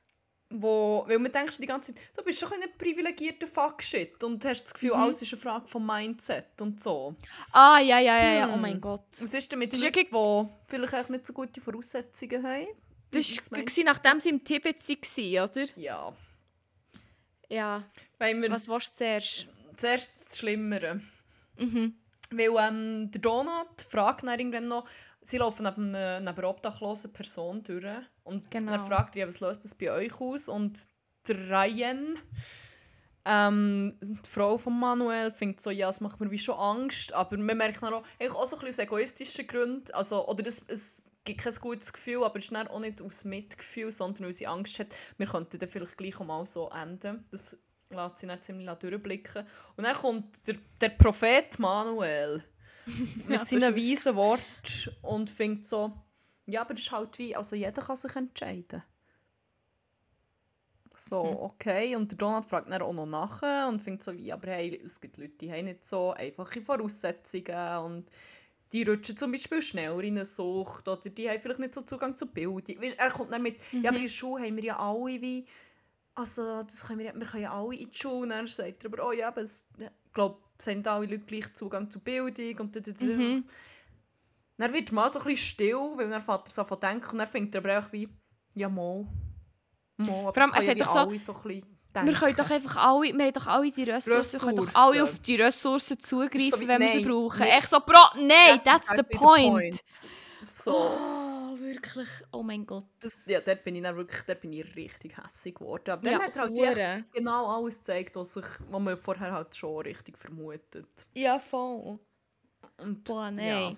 Wo, weil man denkt die ganze Zeit, du bist doch ein privilegierter Fuck-Shit und hast das Gefühl, Mhm. alles ist eine Frage vom Mindset und so. Ah, ja, ja, ja, ja. Oh Hm. mein Gott. Was ist denn mit Das Leuten, die vielleicht auch nicht so gute Voraussetzungen haben? Das war, nachdem sie im Tibet waren, oder? Ja. Ja. Wir Was willst du zuerst? zuerst das Schlimmere. Mhm. Weil ähm, der Donut fragt dann irgendwann noch, sie laufen neben einer, neben einer obdachlosen Person durch und Genau. dann fragt er, was löst das bei euch aus? Und Ryan, ähm, die Frau von Manuel, findet so, ja, es macht mir wie schon Angst, aber man merkt dann auch, eigentlich auch so ein bisschen aus egoistischen Gründen, also, oder es, es gibt kein gutes Gefühl, aber es ist dann auch nicht aus Mitgefühl, sondern weil sie Angst hat, wir könnten dann vielleicht gleich mal so enden. Das lässt sie dann ziemlich durchblicken. Und dann kommt der, der Prophet Manuel mit seinen weisen Worten und findet so, ja, aber das ist halt wie, also jeder kann sich entscheiden. So, Mhm. okay. Und der Donald fragt dann auch noch nach und findet so wie, aber hey, es gibt Leute, die haben nicht so einfache Voraussetzungen und die rutschen zum Beispiel schneller in eine Sucht oder die haben vielleicht nicht so Zugang zur Bildung. Er kommt dann mit, ja, aber in der Schule haben wir ja alle wie, also das können wir, wir können ja alle in die Schule. Und dann sagt er aber, oh ja, aber es, ich glaube, es haben alle Leute gleich Zugang zur Bildung und da, da, da. Mhm. Dann wird mal so ein bisschen still, weil dann fährt er so von denken und dann fängt er aber auch wie, ja mal, mal, aber Vor allem, er ja doch so, alle so ein bisschen Wir können doch einfach alle, wir haben doch alle die Ressourcen, wir können doch alle auf die Ressourcen zugreifen, So wie- wenn wir sie nein, brauchen. nicht- Echt so, bro, nein, that's, the exactly point. So, Oh, wirklich, oh mein Gott. das, ja, dort bin ich dann wirklich, dort bin ich richtig hässig geworden. Aber dann Ja, hat er halt echt genau alles gezeigt, was, sich, was man vorher halt schon richtig vermutet. Ja, voll. Und, Boah, Ja.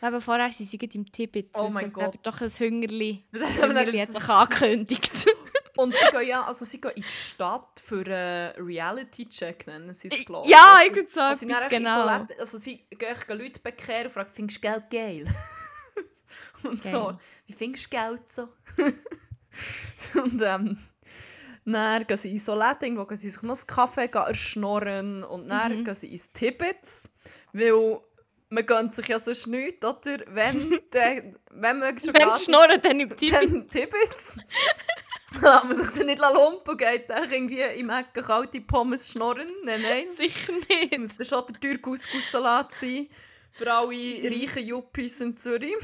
Aber vorher sind sie gerade im Tibet. Oh mein Gott. doch ein Hüngerli. Das haben wir doch angekündigt. Und sie gehen ja, also sie gehen in die Stadt für einen Reality-Check, nennen sie es, glaube ja, irgendwie so Also sie, genau. so Läden- also sie gehen Leute bekehren und fragen, findest du Geld geil? und so, Geil. wie findest du Geld so? und ähm, dann gehen sie in so Läden, irgendwo gehen sie sich noch einen Kaffee erschnorren und dann Mhm. gehen sie ins Tibbets, weil man gönnt sich ja sonst nichts, oder? Wenn, der, wenn man schon Wenn schnorren, dann im Tibet. dann Tibbets. Dann lässt man sich dann nicht lumpen und geht dann irgendwie im Ecken kalte Pommes schnorren. Nein, nein. Sicher nicht. muss dann schon der teure Couscous-Salat sein. Für alle reichen Yuppies in Zürich.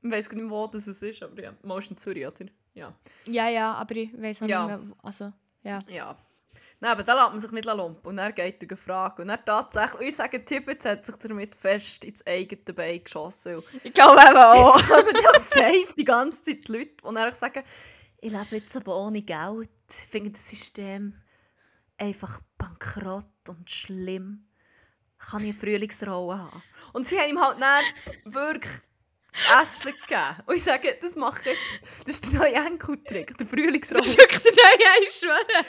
Ich weiß gar nicht, wo das ist, aber ja, meist in Zürich, oder? Ja. Ja, ja, aber ich weiß auch Ja. nicht mehr. Also, ja. ja. Nein, aber dann lässt man sich nicht lumpen. Und dann geht er gefragt. Und dann tatsächlich, und ich sage, Tibbets hat sich damit fest ins eigene Bein geschossen. Ich glaube eben auch. Jetzt haben ja safe die ganze Zeit die Leute, die dann sagen, ich lebe jetzt aber ohne Geld. Ich finde das System einfach bankrott und schlimm. Kann ich eine Frühlingsrolle haben? Und sie haben ihm halt dann wirklich Essen gegeben. Und ich sage, das mache ich jetzt. Das ist der neue Enkeltrick, der Das Frühlingsrolle. ist wirklich der neue, ich schwöre.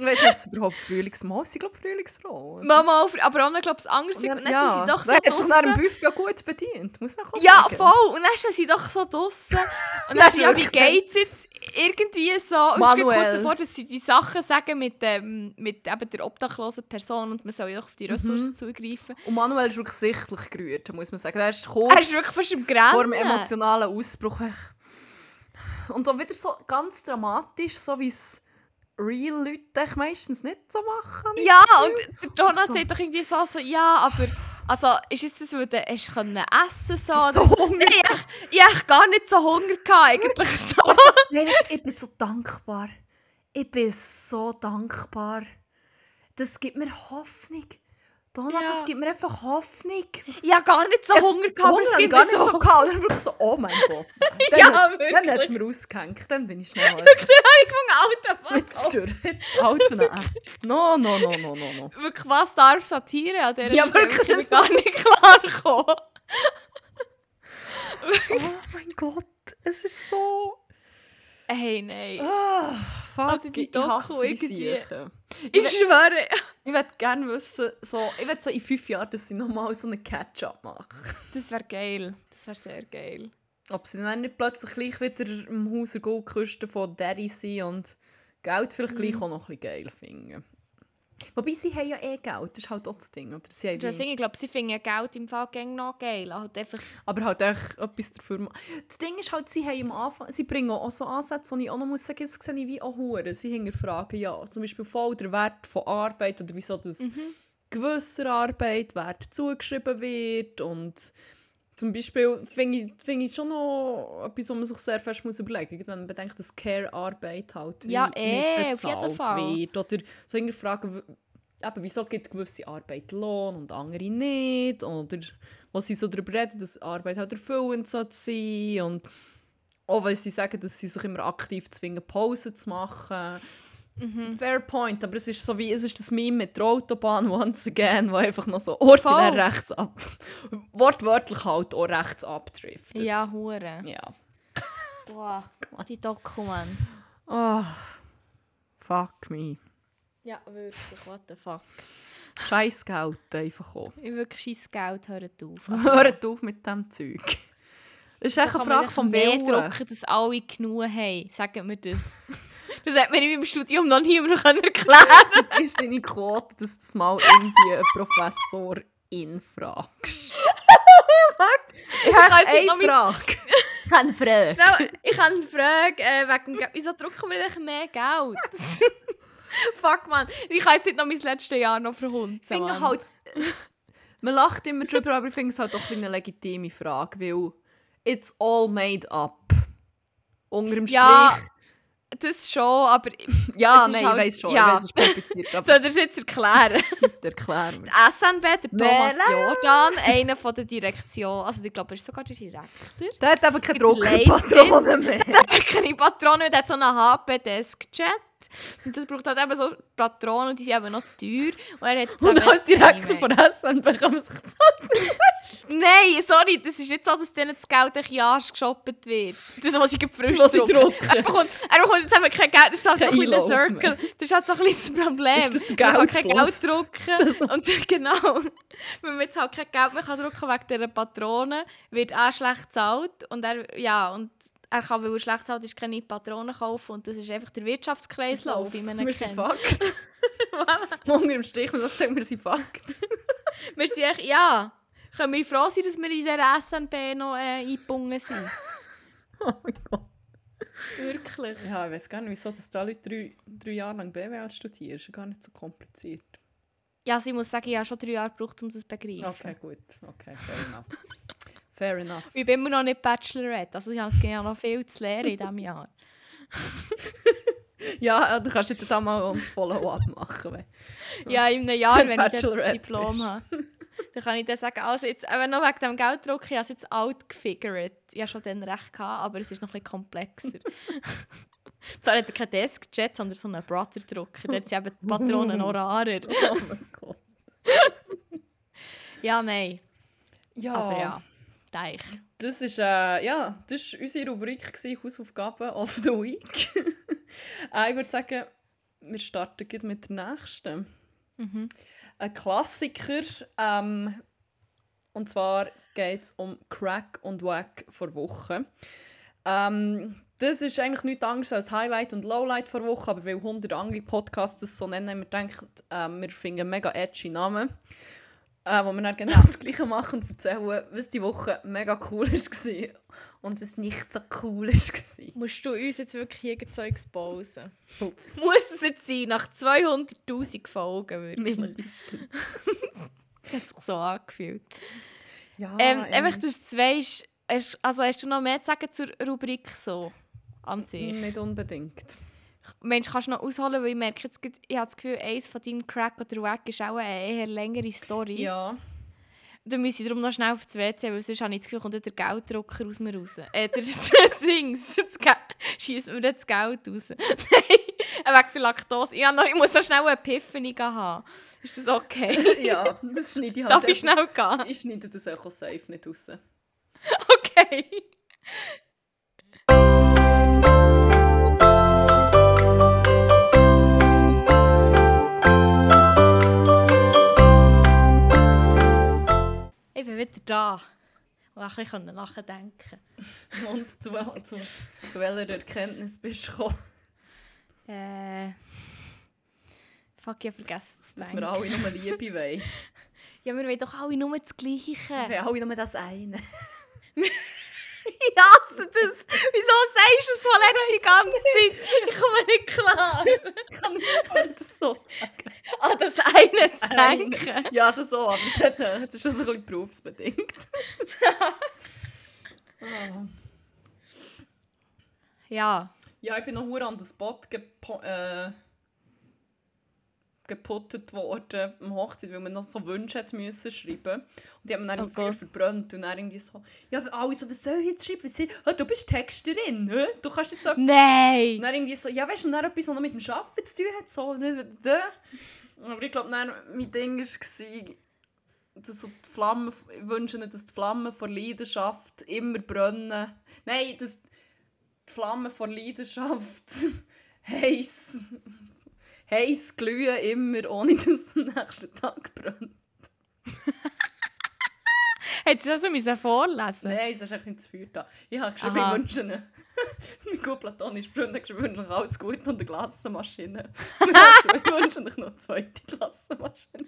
Ich weiß nicht, ob es überhaupt Frühlingsmal ist. Ich glaube Frühlingsrolle. Mama, aber auch noch, glaube ich, anders. Und Und dann, ja, sind sie doch so hat sich nach dem. Buffet ja gut bedient, muss man auch Ja, sagen. voll. Und dann stehen sie doch so draussen. Und dann sind ja, wie geht's jetzt irgendwie so? Und Manuel. kurz davor, dass sie die Sachen sagen mit, ähm, mit eben der obdachlosen Person und man soll ja doch auf die Ressourcen zugreifen. Und Manuel ist wirklich sichtlich gerührt, muss man sagen. Er ist kurz Er ist wirklich fast im vor dem emotionalen Ausbruch. Und dann wieder so ganz dramatisch, so wie es real Leute meistens nicht so machen. Ja, und Donald So. sagt doch irgendwie so, so, ja, aber also, ist es das, weil du hast können essen so? Oder- so Hunger Nein, ich, ich hab gar nicht so Hunger gehabt, eigentlich so. Du, nein, ich bin so dankbar. Ich bin so dankbar. Das gibt mir Hoffnung. Donald, Ja. das gibt mir einfach Hoffnung. Ich hab gar nicht so Hunger gehabt, Hunger habe ich gar nicht so... so gehabt. Dann wirklich so, oh mein Gott. Dann, Ja, Dann wirklich. hat es mir ausgehängt. Dann bin ich schnell Ich von Alter, Jetzt fuck stört. Jetzt halten echt. No, no, no, no, no, no. Wirklich, was darf Satire an dieser Ja, Stelle? wirklich, Ich gar nicht klar gekommen. Oh mein Gott. Es ist so... Hey, nein. Ah, Alter, fuck, die ich Doku die irgendwie. Siechen. Ich schwöre. Ich würde gerne wissen, so, ich würde so in fünf Jahren, dass sie nochmal so einen Catch-up machen. Das wäre geil. Das wäre sehr geil. Ob sie dann nicht plötzlich gleich wieder im Haus der Goldküste von Daddy sind und Geld vielleicht Mhm. gleich auch noch ein bisschen geil finden. Wobei sie haben ja eh Geld, das ist halt auch das Ding. Oder? Sie haben Deswegen, wie, ich glaube, sie finden Geld im Fall gäng noch geil. Halt einfach... aber halt echt etwas dafür Das Ding ist halt, sie haben am Anfang, sie bringen auch so Ansätze, die ich auch noch muss sagen, das sehe ich wie auch Huren. Sie hinterfragen ja zum Beispiel voll der Wert von Arbeit oder wieso das Mhm. gewisser Arbeit Wert zugeschrieben wird und zum Beispiel finde ich, find ich schon noch etwas, was man sich sehr fest muss überlegen muss, wenn man bedenkt, dass Care-Arbeit halt wie Ja, eh, nicht bezahlt Fall. wird. Oder so irgendwie fragen, eben, wieso gibt gewisse Arbeit Lohn und andere nicht? Oder was sie so darüber reden, dass Arbeit halt erfüllend sein soll und auch weil sie sagen, dass sie sich immer aktiv zwingen, Pausen zu machen. Fair point, aber es ist so wie, es ist das Meme mit der Autobahn once again, wo einfach noch so ordinär Voll. rechts ab, wortwörtlich halt auch rechts abdriftet. Ja, hure. Ja. Boah, die Dokument. Oh, fuck me. Ja, wirklich, what the fuck. Scheiß Geld einfach auch. Ich wirklich scheiß Geld, hört auf. Hört auf mit dem Zeug. Das ist echt eine Frage vom Willen. drucken, dass alle genug haben. Sagen wir das. Das hat mir in meinem Studium noch niemand erklären. Das ist deine Quote, dass du mal irgendwie einen Professor fragst. Ich habe eine noch mein- Frage. Keine Frage. Schnell, ich habe eine Frage äh, wegen. Wieso drucken wir nicht mehr Geld? Fuck, man. Ich kann jetzt nicht noch mein letztes Jahr noch verhunzen. Ich finde halt, man lacht immer drüber, aber ich finde es halt doch eine legitime Frage, weil it's all made up. Unter dem Strich. Ja, Das schon, aber... ja nein, halt- ich weiß schon, ja. ich weiß, es ist aber Soll ich das jetzt erklären? bitte erklär mir. SNB, der Thomas? Jordan, einer von der Direktion, also ich glaube, er ist sogar der Direktor. Der hat eben keine. Druckerpatronen mehr. Der hat keine Patronen, der hat so einen HP-Desk-Chat. Und das braucht halt eben so Patronen die sind eben noch teuer. Und er hat Und als Direktor von. SNB kann man sich das Nein, sorry, das ist nicht so, dass denen das Geld ein Jahr geshoppt wird. Das, was ich drucke. drucken. Er bekommt, er bekommt jetzt eben kein Geld, das ist halt so ein Kein bisschen Einlauf mehr. Circle. Das ist halt so ein bisschen das Problem. Ist das der Man kann kein? Geld drucken. Und genau, wenn man jetzt halt kein Geld mehr kann drucken wegen dieser Patronen, wird er schlecht gezahlt. Und er, ja, und er kann, weil er schlecht zahlt, ist keine Patronen kaufen. Und das ist einfach der Wirtschaftskreislauf, wie man ihn Wir sind kennt. Fakt. Unter dem Strich muss ich sagen, wir sind Fakt. Wir sind echt, ja, können wir froh sein, dass wir in dieser SNP noch äh, eingebunden sind. Oh mein Gott. Wirklich. Ja, ich weiß gar nicht, wieso dass da Leute drei, drei Jahre lang BWL ja gar nicht so kompliziert. Ja, also ich muss sagen, ich habe schon drei Jahre gebraucht, um das zu begreifen. Okay, gut. Okay, fair enough. Fair enough. Ich bin immer noch nicht Bachelorette, also ich habe ja noch viel zu lernen in diesem Jahr. Ja, du kannst jetzt da mal uns Follow-up machen. Ja, in einem Jahr, wenn ich das Diplom habe. Dann kann ich dann sagen, also jetzt, eben noch wegen dem Gelddruck, ich habe es jetzt alt gefigured. Ich hatte schon dann recht, gehabt, aber es ist noch ein bisschen komplexer. Zwar hat er keinen Desk-Jet, sondern so einen Brother-Drucker. Dort sind eben die Patronen noch rarer. Oh mein Gott. Ja, nein. Ja, Aber ja, Teich. das ist, äh, ja, das war unsere Rubrik gewesen, Hausaufgaben of the Week. äh, ich würde sagen, wir starten gleich mit der nächsten. Mhm. Ein Klassiker. Ähm, und zwar geht es um Crack und Wack vor Woche. Ähm, das ist eigentlich nichts anderes als Highlight und Lowlight vor Woche, aber weil 100 andere Podcasts das so nennen, haben wir gedacht, ähm, wir finden mega edgy Namen, äh, wo wir dann genau das Gleiche machen und erzählen, was die Woche mega cool war und was nicht so cool war. Musst du uns jetzt wirklich irgend so exposen? Ups. Muss es jetzt sein, nach 200'000 Folgen wirklich? Mindestens. Das hat sich so angefühlt. Ja, Ähm, einfach, dass du weißt, hast, also hast du noch mehr zu sagen zur Rubrik so an sich? Nicht unbedingt. Mensch, kannst du noch ausholen, weil ich merke jetzt, ich habe das Gefühl, eins von deinem Crack oder Wack ist auch eine eher längere Story. Ja. Dann muss ich darum noch schnell auf das WC, weil sonst habe ich das Gefühl, kommt der Gelddrucker aus mir raus. Äh, der Dings, schiesst mir das Geld raus. Nein, wegen der Laktose. Ich, noch, ich muss noch schnell eine Epiphany haben. Ist das okay? Ja, das schneide ich halt Darf ich schnell gehen? Ich schneide das auch safe nicht raus. Okay. Bin wieder da. Und ein bisschen nachdenken. Und zu, wel zu, zu welcher Erkenntnis bist du gekommen? Äh. Fuck, ich habe vergessen zu Dass denken. wir alle nur Liebe wollen. Ja, wir wollen doch alle nur das Gleiche. Wir wollen alle nur das eine. Ich hasse das. Wieso sagst du es von letzter die ganze Zeit? Ich komme nicht klar. Ich kann nicht das so sagen. Ah, das eine zu denken. Ja, das so, aber es hat, äh, das ist schon so ein bisschen berufsbedingt. Ah. Ja. Ja, ich bin noch an den Spot gepo äh, geputtet worden am Hochzeit, weil man noch so Wünsche hat müssen schreiben. Und die haben dann Oh Feuer verbrannt und dann irgendwie so, ja, alle so, was soll ich jetzt schreiben? Sie, «Ah, du bist Texterin, ne? du kannst jetzt so... Und Nein! dann irgendwie so, ja, weißt du, und dann etwas, was noch mit dem Arbeiten zu tun hat, so, ne, ne. Aber ich glaube, dann mein Ding war, dass so die Flammen, ich wünsche nicht, dass die Flammen vor Leidenschaft immer brennen. Nein, dass die Flammen vor Leidenschaft heiß, heiß glühen immer, ohne dass es am nächsten Tag brennt. Hättest du das so müssen vorlesen Nein, das ist eigentlich nicht zu viel da. Ich habe geschrieben, Aha. ich wünsche ihnen, mein gut platonischer Freund hat geschrieben, ich wünsche euch alles Gute und eine Glassenmaschine. Ich wünsche euch noch eine zweite Glassenmaschine.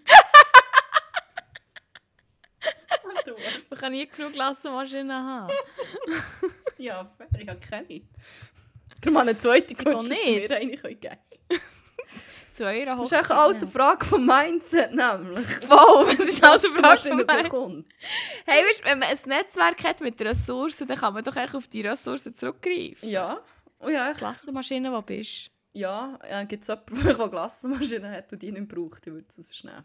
Und du, Man kann nie genug Glassenmaschinen haben. ja, fair, ich habe keine. Darum habe eine zweite gewünscht, dass mir eine geben können. Zu eurer Das ist eigentlich alles eine Frage vom Mindset, nämlich. Wow, das ist alles eine Frage mir. bekommt. Hey, weißt, wenn man ein Netzwerk hat mit Ressourcen, dann kann man doch eigentlich auf die Ressourcen zurückgreifen. Ja. Oh ja, ich, Glassenmaschine, wo bist du? ja, äh, gibt es jemanden, der eine Glassenmaschine hat und die nicht braucht, ich würde es nehmen.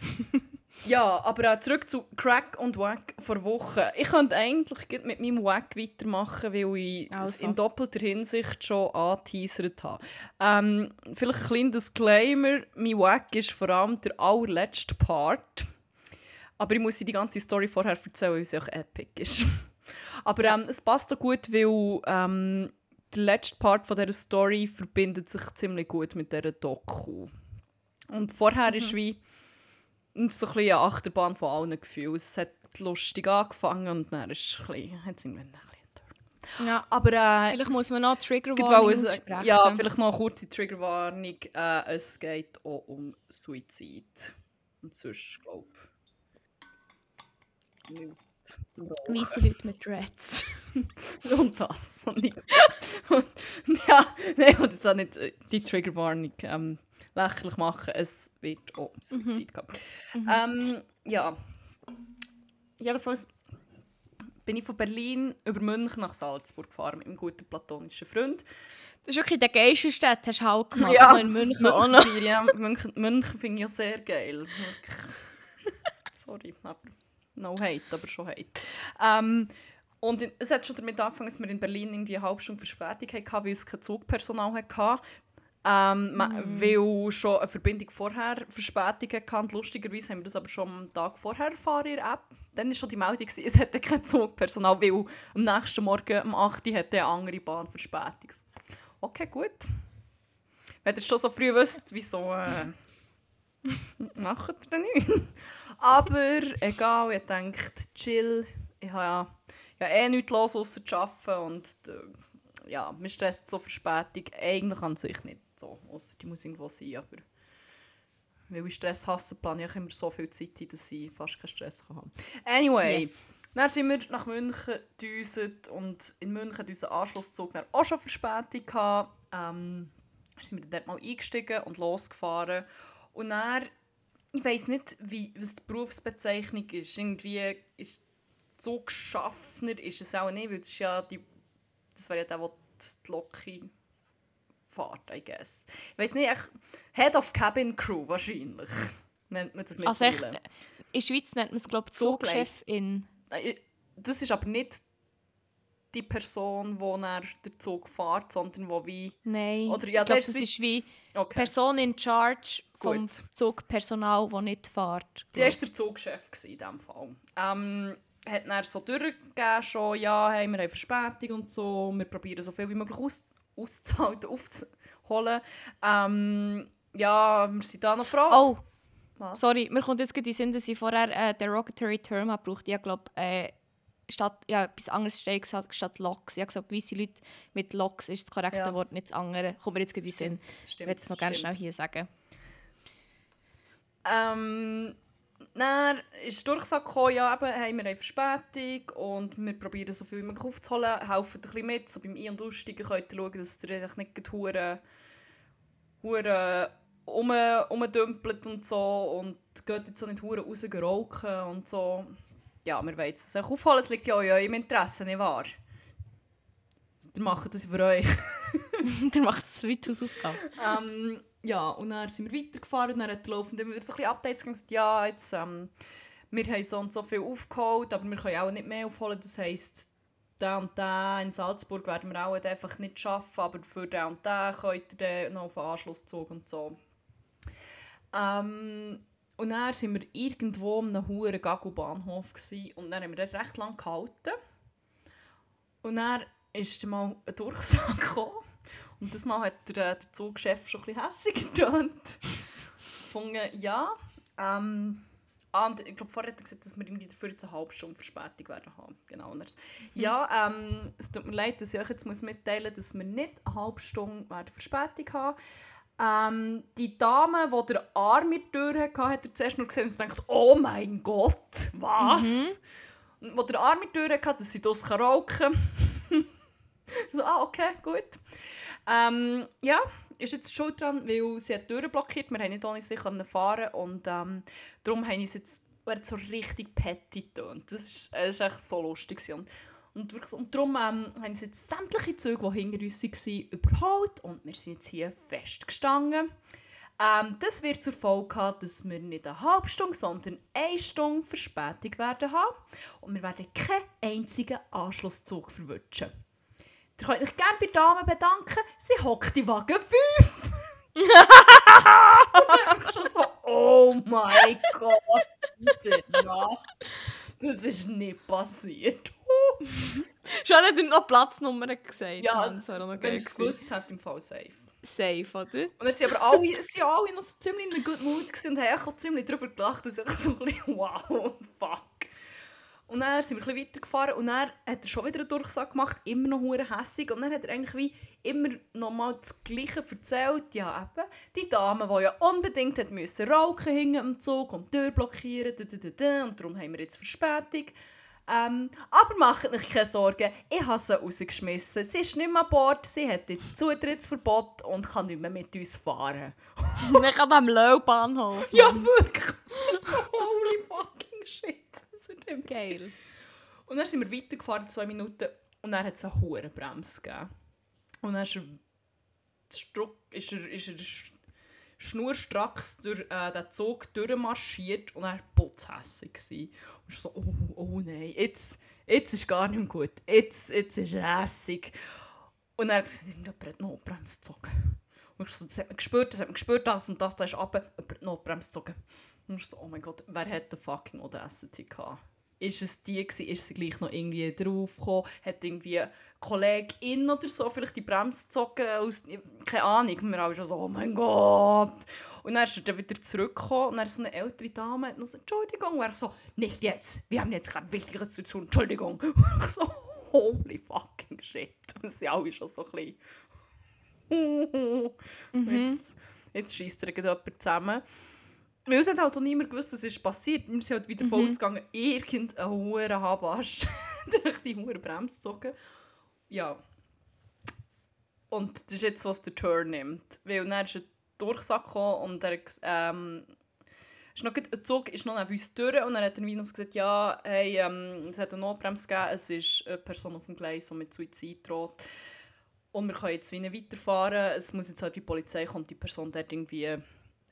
ja, aber auch zurück zu Crack und Wack vor Wochen. Ich könnte eigentlich mit meinem Wack weitermachen, weil ich es Also. in doppelter Hinsicht schon angeteasert habe. Ähm, vielleicht ein kleiner Disclaimer, mein Wack ist vor allem der allerletzte Part. Aber ich muss die ganze Story vorher erzählen, weil sie auch epic ist. Aber ähm, es passt so gut, weil ähm, der letzte Part von dieser Story verbindet sich ziemlich gut mit dieser Doku. Und vorher ist wie so ein bisschen eine Achterbahn von allen Gefühlen. Es hat lustig angefangen und dann ist es ein bisschen, hat es irgendwann ein bisschen Ja. Aber äh, Vielleicht muss man noch Trigger ich Warning wollte sagen, aussprechen. ja, vielleicht noch eine kurze Triggerwarnung. Äh, es geht auch um Suizid. Und sonst, glaube ich, nicht. Weisse Leute mit Dreads. Und das. Und nicht. Und, ja, nein, und jetzt auch nicht äh, die Triggerwarnung ähm, lächerlich machen. Es wird auch um Suizid gehen. Ähm, ja. Jedenfalls bin ich von Berlin über München nach Salzburg gefahren mit meinem guten platonischen Freund. Das ist wirklich der geilste Stadt, hast du halt gemacht. Ja, in München auch noch. München, ja, München, München finde ich ja sehr geil. Sorry, aber no hate, aber schon hate. Ähm, und in, es hat schon damit angefangen, dass wir in Berlin irgendwie eine halbe Stunde Verspätung hatten, weil es kein Zugpersonal hatte. Ähm, ma- Weil schon eine Verbindung vorher Verspätung hatte. Lustigerweise haben wir das aber schon am Tag vorher erfahren in der App. Dann war schon die Meldung, gewesen, es hätte kein Zugpersonal, weil am nächsten Morgen, um 8 Uhr, hätte eine andere Bahn Verspätung. Okay, gut. Wenn ihr schon so früh wisst, wieso äh, macht ihr nicht. Aber egal, ich denke, chill. Ich habe ja, ja eh nichts los, außer zu arbeiten. Und äh, ja, mir stresst so Verspätung eigentlich an sich nicht so. Außer die muss irgendwo sein. Aber weil ich Stress hasse, plane ich immer so viel Zeit ein, dass ich fast keinen Stress haben kann. Anyway. Yes. Dann sind wir nach München gedüset und in München hat unser Anschlusszug dann auch schon Verspätung gehabt. Ähm, dann sind wir dort mal eingestiegen und losgefahren. Und dann, ich weiss nicht, wie, was die Berufsbezeichnung ist. Irgendwie ist Zugschaffner ist es auch nicht, weil das ist ja die, das wäre ja der, der die Loki fährt, I guess. Ich weiss nicht, echt, Head of Cabin Crew wahrscheinlich, nennt man das Also echt, mittlerweile. in der Schweiz nennt man es, glaube ich, Zugchefin. Nein, Das ist aber nicht die Person, die nach der Zug fährt, sondern wo wie... Nein. Oder ja, ich glaube, der das ist wie- ist wie Okay. Person in charge vom Gut. Zugpersonal, das nicht fährt. Der war der Zugchef in diesem Fall. Ähm, hat dann so durchgegeben, schon, ja, hey, wir haben Verspätung und so, wir probieren so viel wie möglich aus, auszuhalten, aufzuholen. Ähm, ja, wir sind da noch froh. Oh, Was? sorry, mir kommt jetzt gerade in den Sinn, dass ich vorher äh, derogatory Term habe gebraucht. Ich glaube, äh, statt ja, etwas anderes steht gesagt, statt Locks. Ich habe gesagt, weisse Leute mit Locks ist das korrekte Ja. Wort, nicht das andere. Kommt mir jetzt gerade in den Sinn. Ich Stimmt, werde es noch ganz stimmt. schnell hier sagen. Ähm, dann ist die Durchsage gekommen, ja, eben, hey, wir haben Verspätung und wir probieren so viel wie möglich aufzuholen, helfen ein bisschen mit, so beim Ein- und Aussteigen könnt ihr schauen, dass ihr eigentlich nicht hure hure um, umdümpelt und so und geht jetzt so nicht hure raus rauchen und so. Ja, wir wollen es auch aufholen, es liegt ja auch in eurem Interesse, nicht wahr? Ihr macht das für euch. Der macht es wie die Hausaufgabe. Ähm, ja, und dann sind wir weitergefahren und dann hat der Laufende wieder so ein bisschen Updates gesagt, ja, jetzt, ähm, wir haben so so viel aufgeholt, aber wir können auch nicht mehr aufholen, das heisst, den und den in Salzburg werden wir auch einfach nicht schaffen, aber für den und den könnt ihr noch auf den Anschlusszug und so. Ähm, und dann sind wir irgendwo an einem hohen Gagu-Bahnhof gewesen, und dann haben wir recht lange gehalten. Und dann ist mal ein Durchsage gekommen. Und das Mal hat der, der Zugchef schon ein bisschen hässig getönt. Gefunden, ja, ähm, ah, und ich glaube, vorher hat er gesagt, dass wir irgendwie dafür jetzt eine halbe Stunde Verspätung werden haben. Genau. Und er so, ja, ähm, es tut mir leid, dass ich euch jetzt muss mitteilen muss, dass wir nicht eine halbe Stunde werden Verspätung haben. Ähm, die Dame, die den Arm mit der Tür hatte, hat er zuerst nur gesehen und gedacht, oh mein Gott, was? Mhm. Wo der Arm mit der Tür hatte, dass sie das rauchen kann. so, ah, okay, gut. Ähm, ja, ist jetzt schuld dran, weil sie hat die Tür blockiert. Wir haben nicht ohne sie fahren und ähm, darum haben sie jetzt so richtig petty getönt. Das ist, das ist echt so lustig. Und, und, wirklich, und darum ähm, haben sie jetzt sämtliche Züge, die hinter uns waren, überholt und wir sind jetzt hier festgestanden. Ähm, das wird zur Folge haben, dass wir nicht eine halbe Stunde, sondern eine Stunde Verspätung werden haben und wir werden keinen einzigen Anschlusszug verwünschen. Ihr könnt euch gerne bei der Dame bedanken, sie hockt in Wagen 5. und schon so, oh mein Gott. Das ist nicht passiert. Schon hat er noch Platznummern gesagt. Ja, das Wenn ich es gewusst hätte, im Fall safe. Safe, oder? Und dann sind aber alle, sind alle noch so ziemlich in einem guten Mood und haben ziemlich darüber gelacht und so ein bisschen, wow, fuck. Und dann sind wir ein bisschen weitergefahren und dann hat er schon wieder einen Durchsage gemacht, immer noch hure hässig. Und dann hat er eigentlich wie immer noch mal das Gleiche erzählt. Ja, eben, die Dame, die ja unbedingt hat müssen rauchen hinten am Zug und die Tür blockieren, und darum haben wir jetzt Verspätung. Ähm, aber macht euch keine Sorgen, ich habe sie rausgeschmissen. Sie ist nicht mehr an Bord, sie hat jetzt Zutrittsverbot und kann nicht mehr mit uns fahren. Wir kann am Low-Bahnhof. Ja, wirklich. holy fucking shit zu dem. Geil. Und dann sind wir weitergefahren, zwei Minuten, und dann hat es eine hohe Bremse gegeben. Und dann ist er, Struck, ist er, ist er schnurstracks durch äh, den Zug durchmarschiert und er war putzhässig. Und ich so, oh, oh nein, jetzt, jetzt ist gar nicht mehr gut. Jetzt, jetzt ist er hässig. Und er hat gesagt, jemand hat die Notbremse gezogen. Und ich so, das hat man gespürt, das hat man gespürt, das und das, da ist runter, jemand die Notbremse gezogen. Und ich so, oh mein Gott, wer hat den fucking Audacity gehabt? Ist es die gewesen, ist sie gleich noch irgendwie draufgekommen, hat irgendwie eine Kollegin oder so vielleicht die Bremse gezogen, aus, keine Ahnung, und wir alle schon so, oh mein Gott. Und dann ist er dann wieder zurückgekommen und dann so eine ältere Dame noch so, Entschuldigung, und er so, nicht jetzt, wir haben jetzt gerade Wichtigeres zu tun, Entschuldigung. Und ich so, holy fucking shit. Und sie alle schon so ein bisschen, mhm. jetzt, jetzt schießt er jemand zusammen. Weil es hat halt auch niemand gewusst, was ist passiert. Wir sind halt wieder mhm. ausgegangen, irgendein hoher Habasch durch die hohe Bremse gezogen. Ja. Und das ist jetzt, was der Turn nimmt. Weil dann ist ein Durchsack gekommen und er, ähm, ist noch, ein Zug ist noch neben uns durch und dann hat er noch gesagt, ja, hey, ähm, es hat eine Notbremse gegeben, es ist eine Person auf dem Gleis, die mit Suizid droht. Und wir können jetzt wieder weiterfahren. Es muss jetzt halt die Polizei kommen, die Person dort irgendwie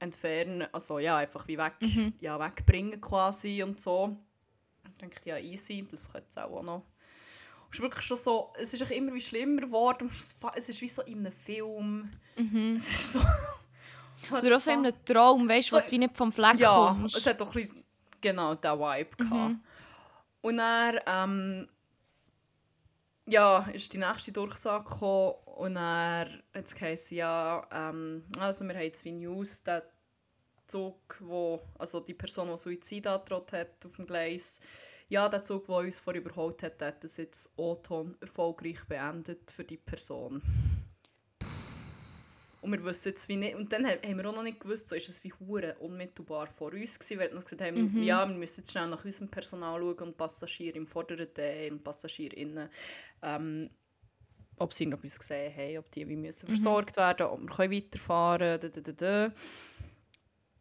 entfernen, also ja, einfach wie weg, mhm. ja, wegbringen quasi und so. Ich denke, ja, easy, das könnte es auch noch. Es ist wirklich schon so, es ist immer wie schlimmer geworden, es ist wie so in einem Film. Mhm. Es ist so... Oder auch so in einem Traum, weißt du, so, wo du nicht vom Fleck ja, kommst. Ja, es hat doch ein bisschen, genau diesen Vibe mhm. gehabt. Und dann, ähm, ja, ist die nächste Durchsage gekommen und er hat es ja, ähm, also wir haben jetzt wie News, der Zug, wo, also die Person, die Suizid angedroht hat auf dem Gleis, ja, der Zug, der uns vor überholt hat, hat das jetzt O-Ton erfolgreich beendet für die Person. Und wir wissen jetzt wie nicht, und dann haben wir auch noch nicht gewusst, so ist es wie Hure unmittelbar vor uns gewesen, weil wir gesagt haben, mhm. ja, wir müssen jetzt schnell nach unserem Personal schauen und Passagiere im vorderen Teil und Passagierinnen, ähm, ob sie noch etwas gesehen haben, ob die wie müssen mhm. versorgt werden, ob wir können weiterfahren können.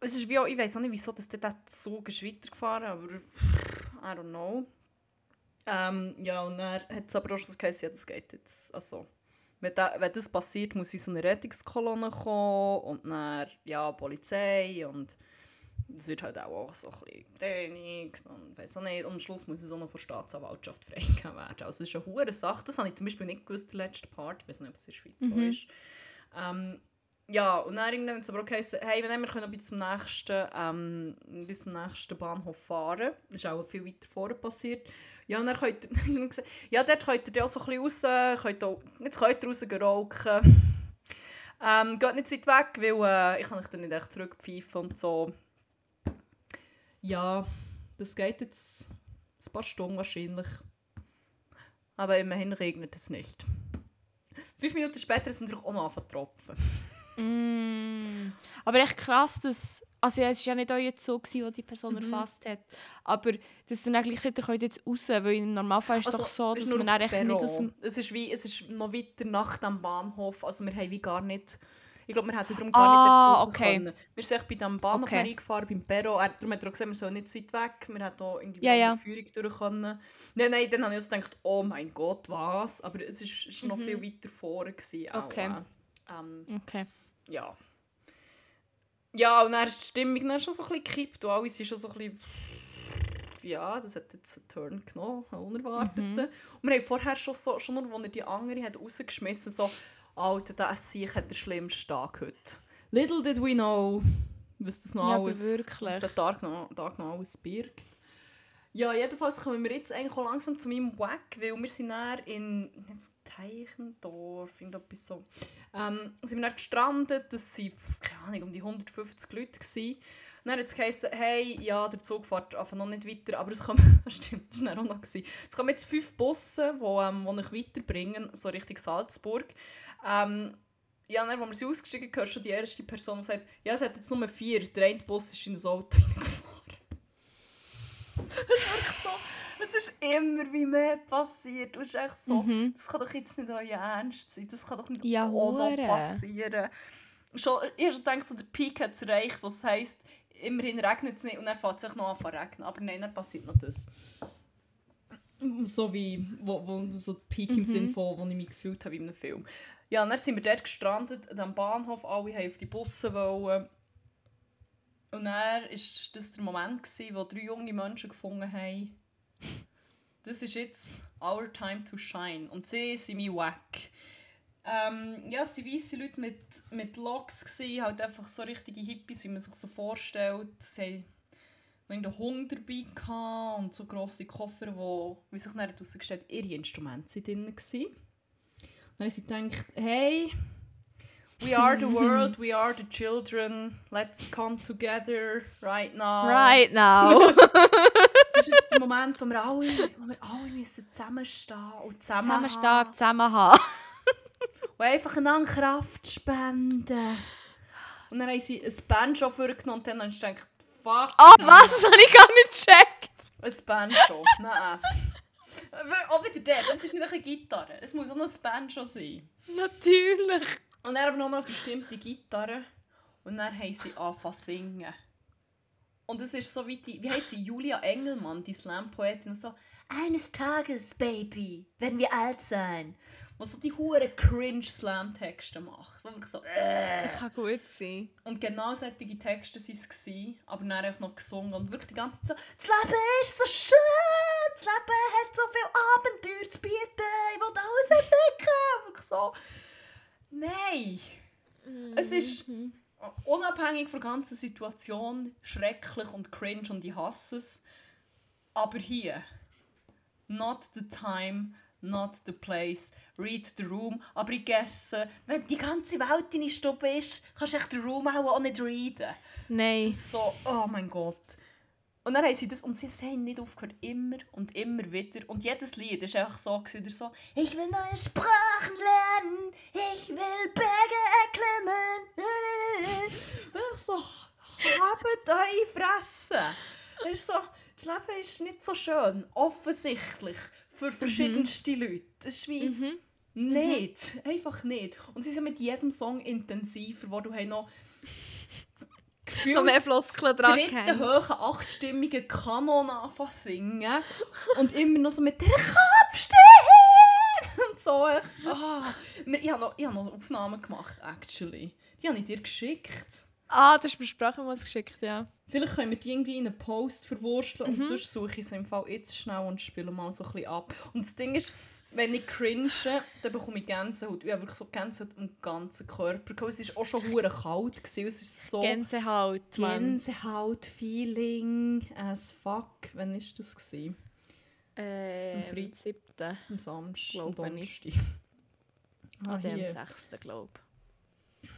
Es ist wie auch, ich weiß auch nicht, wieso dass der Zug ist weitergefahren aber I don't know. Ähm, ja, und dann hat es aber auch schon geheißen, ja, das geht jetzt, also wenn, da, wenn das passiert, muss wie so eine Rettungskolonne kommen und dann, ja, Polizei und es wird halt auch so ein bisschen gereinigt und weiss auch nicht. Und am Schluss muss es auch noch von der Staatsanwaltschaft freigegeben werden. Also das ist eine hohe Sache. Das habe ich zum Beispiel nicht gewusst, der letzte Part. Ich weiß nicht, ob es in der Schweiz so ist. Ähm, ja, und dann irgendwann hat es aber auch geheißen, hey, wir können bis zum nächsten, ähm, bis zum nächsten Bahnhof fahren. Das ist auch viel weiter vorne passiert. Ja, und dann könnt ihr, ja, dort könnt ihr auch so ein bisschen raus, könnt auch, jetzt könnt ihr rausrauchen. Ähm, geht nicht zu weit weg, weil äh, ich kann euch dann nicht echt zurückpfeifen und so. Ja, das geht jetzt ein paar Stunden wahrscheinlich. Aber immerhin regnet es nicht. Fünf Minuten später sind natürlich auch noch angefangen tropfen. Mm. Aber echt krass, dass. Also, ja, es war ja nicht so, gewesen, wo die Person Mhm. erfasst hat. Aber dass dann eigentlich wieder könnt jetzt raus, weil im Normalfall ist es Also, doch so, dass man das echt nicht aus dem. Es ist, wie, es ist noch weiter nach dem Bahnhof. Also wir haben wie gar nicht... Ich glaube, wir hätten darum gar Ah, nicht okay. können. Wir sind bei diesem Bahnhof Okay. reingefahren, beim Perron. Er, darum hat er auch gesagt, wir sollen nicht zu weit weg. Wir hätten auch irgendwie Ja, ja. Führung durch können. Nein, nein, dann habe ich also gedacht, oh mein Gott, was? Aber es ist, ist noch viel weiter vorne. Gewesen, auch, Mhm. Okay. äh, ähm, Okay. ja. Ja, und dann ist die Stimmung dann schon so ein bisschen gekippt und alle sind schon so ein bisschen... Ja, das hat jetzt einen Turn genommen, einen unerwarteten. Und wir haben vorher schon so, schon nur, als er die andere hat rausgeschmissen so «Alter, der Sieg hat den schlimmsten Tag heute.» Little did we know, was das noch Ja, alles... wirklich. Was der Tag noch, Tag noch alles birgt. Ja, jedenfalls kommen wir jetzt eigentlich auch langsam zu meinem Wack, weil wir sind dann in jetzt Teichendorf, irgendetwas so. Ähm, sind wir dann gestrandet, das waren, keine Ahnung, um die 150 Leute. Gewesen. Dann hat es geheißen, hey, ja, der Zug fährt einfach noch nicht weiter, aber es kommen, stimmt, das war auch noch. Gewesen. Es kommen jetzt fünf Busse, die ähm, weiterbringen, so Richtung Salzburg. Ähm, ja, dann, als wir sie ausgestiegen sind, hörst du die erste Person, die sagt, ja, es hat jetzt nur vier, der eine Bus ist in das Auto reingefahren. Das ist wirklich so. Es ist immer wie mehr passiert. Du bist echt so, das kann doch jetzt nicht euer Ernst sein. Das kann doch nicht Ja, auch noch passieren. Schon, ich habe schon gedacht, so der Peak hat es erreicht, was heisst, immerhin regnet es nicht und dann fängt es sich noch an zu regnen. Aber nein, dann passiert noch das. So wie wo, wo, so der Peak im Sinn von, wo ich mich gefühlt habe in einem Film. Ja, und dann sind wir dort gestrandet, an dem Bahnhof, alle wollten auf die Busse. Wollen. Und dann war das der Moment, gewesen, wo drei junge Menschen gefunden haben, das ist jetzt our time to shine. Und sie sind mein Wack. Ähm, ja, es waren weisse Leute mit, mit Locks, gewesen, halt einfach so richtige Hippies, wie man sich so vorstellt. Sie hatten einen Hund dabei und so grosse Koffer, wo, wie sich dann herausgestellt ihre Instrumente waren drin. Gewesen. Dann haben sie gedacht, hey, we are the world, we are the children, let's come together right now. Right now. Das ist jetzt der Moment, wo wir alle, wo wir alle müssen zusammenstehen und zusammen Zusammenstehen, zusammen haben. und einfach einander Kraft spenden. Und dann haben sie ein Banjo vorgenommen und dann habe ich gedacht, fuck, Oh, was? Das habe ich gar nicht gecheckt. ein Banjo. Nein. Aber Auch wieder der, das ist nicht eine Gitarre, es muss auch noch ein Banjo sein. Natürlich. Und dann aber noch eine verstimmte Gitarre. Und dann haben sie angefangen zu singen. Und es ist so wie die, wie heißt sie, Julia Engelmann, die Slam-Poetin, und so, eines Tages, Baby, werden wir alt sein. Was so die hure cringe Slam-Texte macht. Wo wirklich so, äh. Das kann gut sein. Und genau solche Texte waren es, gewesen, aber dann einfach noch gesungen und wirklich die ganze Zeit so, das Leben ist so schön, das Leben hat so viel Abenteuer zu bieten, ich will alles entdecken. Wirklich so, nein. Es ist unabhängig von der ganzen Situation schrecklich und cringe und ich hasse es. Aber hier, not the time, not the place, read the room. Aber ich guesse, wenn die ganze Welt in Stube ist, kannst du echt den Room auch, auch nicht readen. Nein. So, oh mein Gott. Und dann haben sie das, und sie sie haben nicht aufgehört, immer und immer wieder. Und jedes Lied ist einfach so, wieder so, ich will neue Sprachen lernen, ich will Berge erklimmen. Und ich so, habt eure Fresse. Es ist so, das Leben ist nicht so schön, offensichtlich, für verschiedenste Leute. Das ist wie, nicht, einfach nicht. Und sie sind mit jedem Song intensiver, wo du hey noch gefühlt Noch mehr Floskeln dran dritten hohen, achtstimmigen Kanon anfangen singen. Und immer noch so mit der Kopf stehen! Und so. Ich. Wir- Ich habe noch, ich habe noch Aufnahmen gemacht, actually. Die habe ich dir geschickt. Ah, du hast mir Sprachmemos geschickt, ja. Vielleicht können wir die irgendwie in einen Post verwursteln und sonst suche ich sie im Fall jetzt schnell und spiele mal so ein bisschen ab. Und das Ding ist, wenn ich cringe, dann bekomme ich Gänsehaut. Ich habe wirklich so Gänsehaut am ganzen Körper. Es war auch schon hure kalt. Gewesen. Es ist so Gänsehaut. Gänsehaut-Feeling as fuck. Wann war das? Gewesen? Äh, Am am Freitag. siebten. Am Samstag, am ich. Donnerstag. Ah, am hier. sechsten, glaube Ich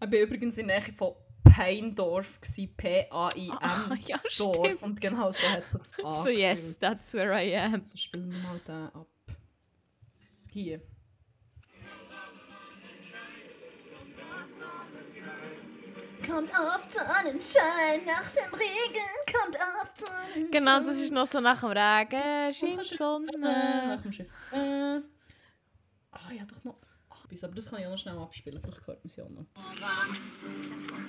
war übrigens in der Nähe von Peindorf, gewesen, P-A-I-M. Ah, ja, Dorf. Und genau so hat es sich So, yes, that's where I am. So spielen wir mal den ab. Hier. Kommt auf Sonnenschein, nach dem Regen kommt auf Sonnenschein. Genau, das ist noch so nach dem Regen, scheint Sonne. Nach dem Schiff. Äh. Ah, ja, doch noch. Bis, aber das kann ich auch noch schnell abspielen. Vielleicht hört man sie auch noch.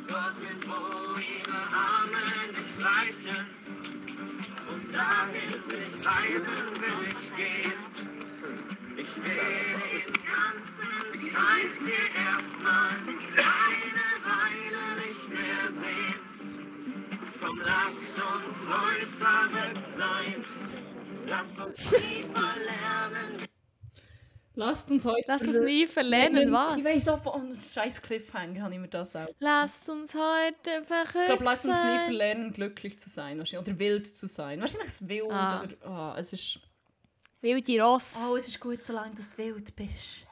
Dorthin, wo ihre Arme dich reichen. Und dahin will ich reisen, will ich gehen. Ich will den ganzen Scheiß hier erstmal eine Weile nicht mehr sehen. Komm, lass uns verrückt sein. Lass uns Lasst uns heute. Lass uns nie verlernen, was? Ich weiss auch von einem scheiß Cliffhanger, habe ich mir das auch. Lasst uns heute verrückt Ich glaube, lass uns nie verlernen, glücklich zu sein. Wahrscheinlich. Oder wild zu sein. Wahrscheinlich ist es wild. Ah. Oder, ah, es ist. Wilde Ross, Oh, es ist gut, solange du wild bist.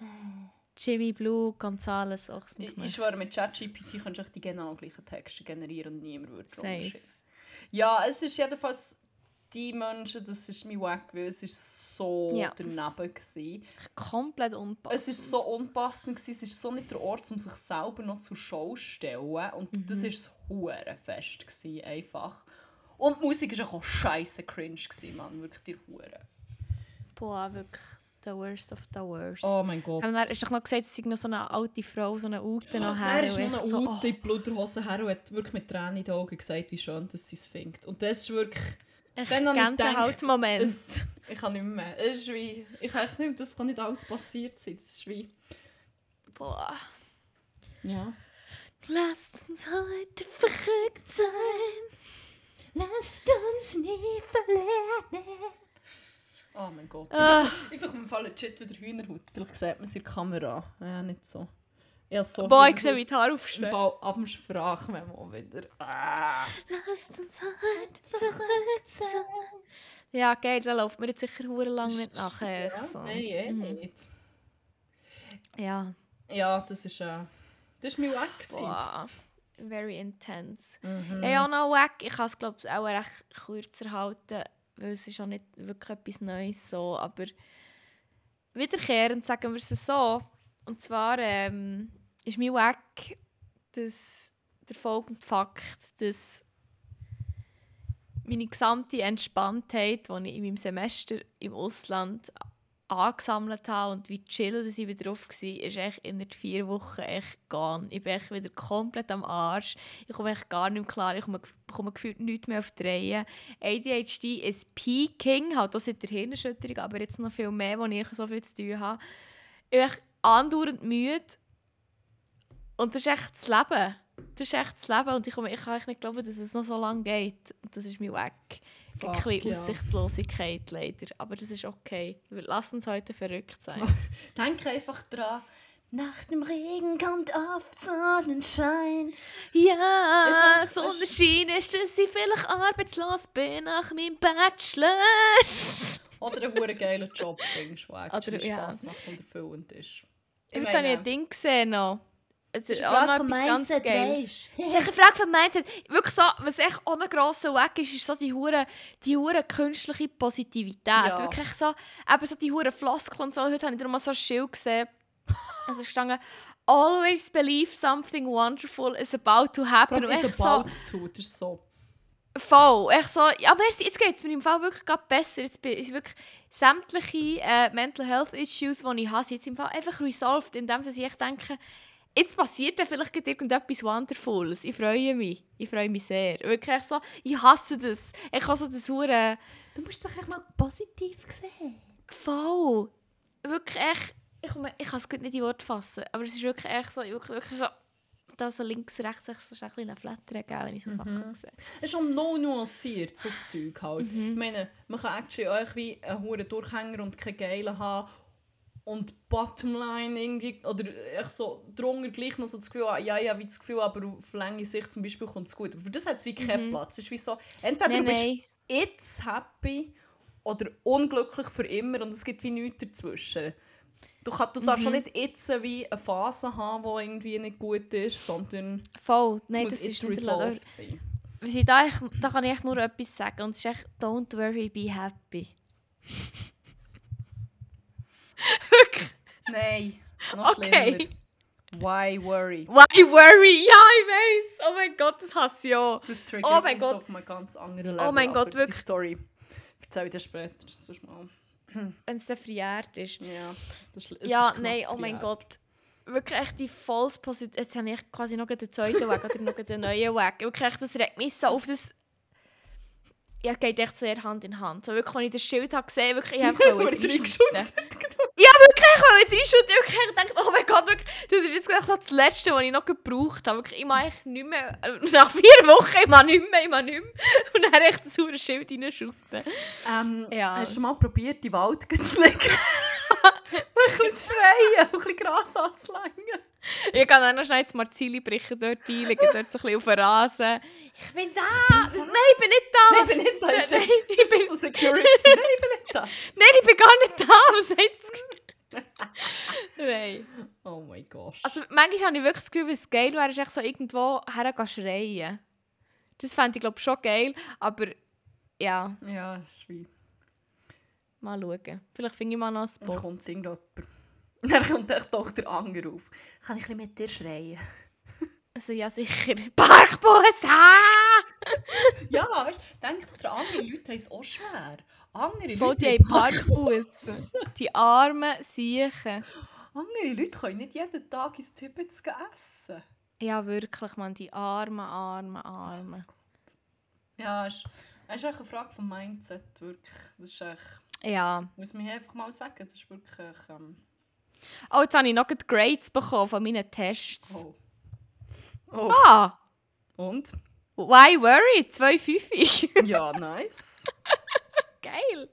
Jimmy Blue, Gonzales, auch Ich, ich schwöre, mit ChatGPT kannst du die genau gleichen Texte generieren und niemand würde Safe. Ja, es ist jedenfalls die Menschen, das ist mein Wack, weil es ist so Ja. daneben gewesen. komplett unpassend. Es ist so unpassend gewesen, es ist so nicht der Ort, um sich selber noch zur Show zu stellen und Mhm. das ist hure fest gewesen, einfach. Und die Musik war auch scheiße cringe gewesen, Mann, wirklich die Hure. Boah, wirklich the worst of the worst. Oh mein Gott. Und hast du doch noch gesagt, es sei noch so eine alte Frau, so eine Ute noch her. Er ist noch eine so, oh. Ute in die Bluterhose her und hat wirklich mit Tränen in den Augen gesagt, wie schön dass sie es findet. Und das ist wirklich... Echt Dann ich gedacht, Gänsehaut-Moment. Es, ich kann nicht mehr. Es ist wie... Ich kann nicht, das kann nicht alles passiert sein. Das ist wie... Boah. Ja. Lasst uns heute verrückt sein. Lasst uns nie verlernen. Oh mein Gott. Ah. Ich bekomme im Fall legit wieder Hühnerhaut. Vielleicht sieht man es in der Kamera. Ja, nicht so. Ja, so Boah, ich sehe, die Haare Im aufstehen. Fall ab dem Sprachmemo wieder. Ah. Lasst uns heute verrückt sein. Ja, geil, da läuft mir jetzt sicher hure lang nicht nachher. Ja, so. Nein, eh Mhm. nicht. Ja, Ja, das ist... Äh, das war mein Wack. boah. Very intense. Mhm. Ja, noch weg. Ich kann es, glaube ich, auch recht kürzer halten, weil es ist auch nicht wirklich etwas Neues so. Aber wiederkehrend sagen wir es so. Und zwar ähm, ist mein Weg dass der folgende Fakt, dass meine gesamte Entspanntheit, die ich in meinem Semester im Ausland angesammelt habe und wie chill dass ich wieder drauf war, ist echt in vier Wochen echt gone. Ich bin echt wieder komplett am Arsch. Ich komme echt gar nicht mehr klar. Ich komme, gefühlt nichts mehr auf die Reihe. ADHD ist peaking, halt auch seit der Hirnerschütterung, aber jetzt noch viel mehr, wo ich so viel zu tun habe. Ich bin echt andauernd müde. Und das ist echt das Leben. Das ist echt das Leben und ich, komme, ich kann echt nicht glauben, dass es noch so lange geht. Und das ist mein Weg. Ein Fuck, bisschen ja. Aussichtslosigkeit leider. Aber das ist okay. Lassen uns heute verrückt sein. Denk einfach dran. Nach dem Regen kommt oft Sonnenschein. Ja, Ist so auch- eine Schiene ist, dass ich vielleicht arbeitslos bin nach meinem Bachelor. Oder einen hure geilen Job findest, der ja. Spass macht und erfüllend ist. Ich habe ein Ding gesehen noch. Es ist eine Frage von Mindset, weisst. Es ist eine Frage von Mindset. Wirklich so, was echt auch ein grosser Weg ist, ist so die hure, die hure künstliche Positivität. Ja. Wirklich so, eben so die hure Floskeln und so. Heute habe ich mal so ein Schild gesehen. Es ist gestanden, always believe something wonderful is about to happen. Ist echt so, about to. Das ist so. Voll. Echt so, ja, merci, jetzt geht es mir im Fall wirklich grad besser. Jetzt bin ich wirklich sämtliche äh, Mental Health Issues, die ich habe, sind jetzt im Fall einfach resolved, indem echt denken, jetzt passiert da vielleicht irgendetwas Wonderfules. Ich freue mich. Ich freue mich sehr. Wirklich so, ich hasse das. Ich habe so das hure Du musst doch echt mal positiv sehen. Voll. Wirklich echt. Ich, ich kann es nicht in Worte fassen, aber es ist wirklich echt so, wirklich, wirklich so, da so links, rechts, so ein bisschen Flattern, gell, wenn ich so Sachen sehe. Es ist schon no nuanciert, so Zeug halt. Mhm. Ich meine, man kann actually auch wie einen hohen Durchhänger und keine Geile haben und Bottomline irgendwie, oder echt so drunter gleich noch so das Gefühl haben, ja, ich habe das Gefühl, aber auf lange Sicht zum Beispiel kommt es gut. Aber für das hat es wie keinen Platz. Es ist wie so, entweder Mhm. Nein, du bist nein. jetzt happy oder unglücklich für immer und es gibt wie nichts dazwischen. Du, kannst, du darfst Mhm. schon nicht jetzt wie eine Phase haben, die irgendwie nicht gut ist, sondern Voll. Nein, muss das jetzt ist resolved sein. Da, da kann ich echt nur etwas sagen und es ist echt «Don't worry, be happy». Nein, noch Okay. schlimmer. Why worry? Why worry? Ja, ich weiß. Oh mein Gott, das hasse ich auch. Das triggert Oh mein Gott. auf einem ganz anderen Level. Oh mein Gott, Die wirklich. Story erzähle ich dir später. Sonst mal. Wenn es dann verjährt ist. Ja, das, ist- Ja, nein, oh mein. Gott. Wirklich echt die volles Position. Jetzt habe ich quasi noch den zweiten Weg oder noch den neuen Weg. Wirklich echt, das regt mich so auf das... Ja, geht echt sehr Hand in Hand. So wirklich, als ich das Schild habe gesehen, wirklich, ich habe reinschütten. reingeschaut Ja, wirklich, ich wollte reinschütten. Wirklich, ich dachte, oh mein Gott, wirklich, das ist jetzt gleich das Letzte, was ich noch gebraucht habe. Wirklich, ich mache echt nicht mehr... äh, Nach vier Wochen, ich mache nicht mehr, ich mache nicht mehr. Und dann echt das saure Schild reinschütten. Ähm, Ja. Hast du mal probiert, den Wald zu legen? ein bisschen zu schreien, ein bisschen Gras anzulängen. Ich kann auch noch schnell das Marzili brechen, dort einlegen, dort so ein bisschen auf den Rasen. Ich bin da! Nein, ich bin nicht da! Nein, ich bin nicht da. Ist Nein, ich bin, so Security. Nein, ich bin nicht da. nein, ich bin gar nicht da! Was das? Nein. Oh mein Gott. Also manchmal habe ich wirklich das Gefühl, was geil wäre, ist echt so irgendwo hergehen schreien. Das fände ich glaube schon geil, aber ja, ja, ist wie... mal schauen. Vielleicht finde ich mal noch Dann Spot. kommt irgendjemand. Dann kommt doch der Anger auf. Kann ich ein bisschen mit dir schreien? Also ja, sicher. Parkbus! Ah! Ja, weißt du, denk doch, dran, andere Leute haben es auch schwer. Andere Voll Leute die haben Parkbusse. Die armen Siechen. Andere Leute können nicht jeden Tag ins Tibet essen. Ja, wirklich, man, die armen, armen, armen. Ja, es ist, es ist echt eine Frage vom Mindset, wirklich. Das ist echt, Ja. muss man einfach mal sagen, das ist wirklich... Ähm, Oh, jetzt habe ich noch die Grades bekommen von meinen Tests. oh. Oh, Ah! und? Why worry? 2,5. Ja, nice. Geil!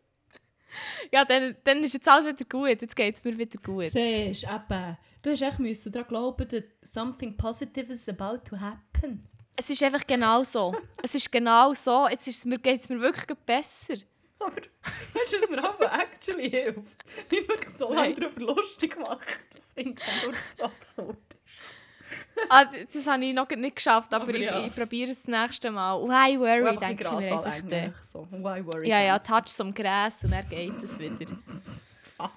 Ja, dann, dann ist jetzt alles wieder gut. Jetzt geht es mir wieder gut. Siehst du, eben, du hast echt müssen daran glauben, dass something positive is about to happen. Es ist einfach genau so. es ist genau so. Jetzt geht es mir wirklich besser. Aber weißt du, was mir aber actually hilft? Ich habe wirklich so lange darüber lustig gemacht, dass es nur so absurd ist. Ah, das habe ich noch nicht geschafft, aber, Aber ich, ja. ich probiere es das nächste Mal. Why worry, Und denke bisschen ich Gras mir anlängen. So. Why worry? Ja, ja, touch zum Gras und dann geht es wieder. Fuck.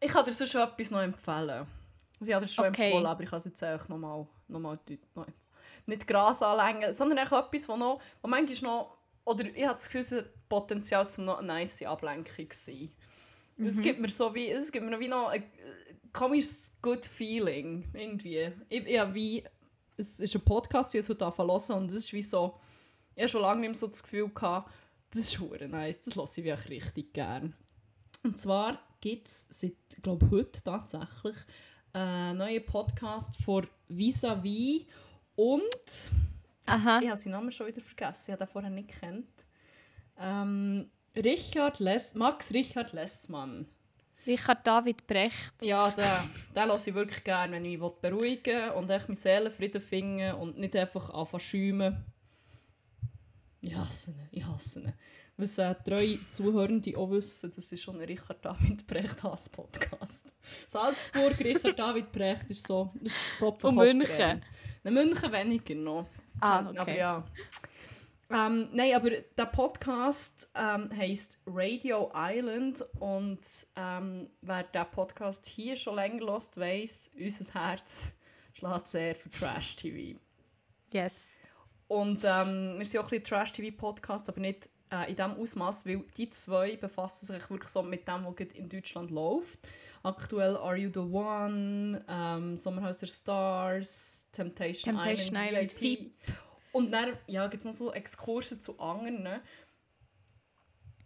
Ich kann dir so schon etwas noch empfehlen. Ich habe dir schon Okay. empfohlen, aber ich kann es jetzt einfach nochmal noch mal, noch mal- nicht Gras anlängen, sondern einfach etwas, wo noch, wo manchmal noch, oder ich habe das Gefühl, es hat Potenzial zum noch eine nice Ablenkung zu sein. Es gibt mir so wie, es gibt mir noch wie noch ein äh, komisches good feeling irgendwie. Ich, ich wie, es ist ein Podcast, den ich heute hören und es ist wie so, ich habe schon lange nicht mehr so das Gefühl gehabt, das ist hure nice, das lasse ich wirklich richtig gern. Und zwar gibt es seit, glaube heute tatsächlich, einen neuen Podcast von Vis-a-vis und Aha. ich habe seinen Namen schon wieder vergessen, ich habe den vorher nicht gekannt. Ähm, Richard Less, Max Richard Lessmann. Richard David Brecht. Ja, den, den lasse ich wirklich gerne, wenn ich mich beruhigen will und echt meine Seelenfrieden finden und nicht einfach anfangen zu schäumen. Ich hasse ihn, ich hasse ihn. Was äh, treue Zuhörende auch wissen, das ist schon ein Richard David Brecht Hass-Podcast. Salzburg, Richard David Brecht ist so, das ist das Kopf Und München. Nein, München weniger noch. Ah, okay. Aber ja. Ähm, nein, aber der Podcast ähm, heisst Radio Island und ähm, wer diesen Podcast hier schon länger hört, weiss, unser Herz schlägt sehr für Trash-TV. Yes. Und ähm, wir sind auch ein bisschen Trash-TV-Podcast, aber nicht äh, in diesem Ausmaß, weil die zwei befassen sich wirklich so mit dem, was in Deutschland läuft. Aktuell Are You The One, ähm, Sommerhaus der Stars, Temptation, Temptation Island, Island, VIP. Und dann ja, gibt es noch so Exkurse zu anderen.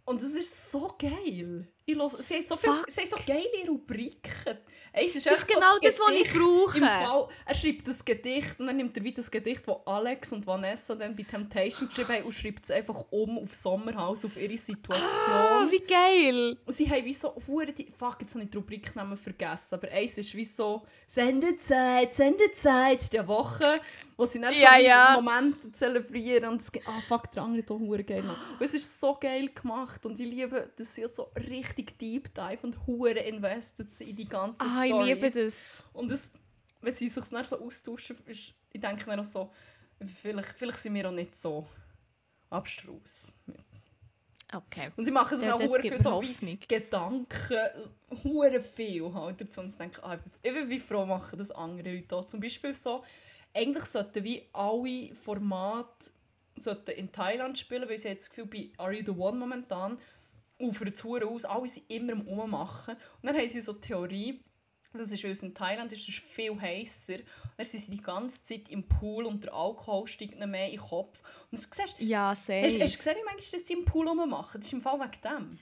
Und das ist so geil. Ich los, sie, haben so viel, sie haben so geile Rubriken. Eins ist, Das ist genau so das, was ich brauche. Im Fall, er schreibt das Gedicht und dann nimmt er wieder das Gedicht, das Alex und Vanessa dann bei Temptation geschrieben haben und schreibt es einfach um auf Sommerhaus, auf ihre Situation. Ah, wie geil! Und sie haben wie so hure die Fuck, jetzt habe ich die Rubriknamen vergessen, aber eins ist wie so Sendezeit, Sendezeit der Woche, wo sie dann Ja, so ja. Momente zelebrieren und es geht, ah fuck, der andere hat auch hure geil. Und es ist so geil gemacht und ich liebe, dass sie so richtig Deep Dive und hure invested in die ganzen Ah, ich Storys. liebe das. Und das, wenn sie sich dann so austauschen, ist, ich denke dann auch so, vielleicht, vielleicht sind wir auch nicht so abstrus. Okay. Und sie machen sich Ja, auch hure viel so. Gedanken, hure viel halt dazu. Und ich denke, ah, ich bin wie froh machen das andere Leute auch. Zum Beispiel so, eigentlich sollten wie alle Formate sollten in Thailand spielen, weil sie jetzt das Gefühl, bei Are You The One momentan ufert hure aus, alle sind immer am Ummachen. Und dann haben sie so die Theorie, das ist, weil es in Thailand ist, ist viel heißer. Und dann sind sie die ganze Zeit im Pool und der Alkohol steigt ihnen mehr in den Kopf. Und du siehst, Ja, Hast, sehr. hast du gesehen, wie manchmal das sie im Pool rummachen? Das ist im Fall wegen dem.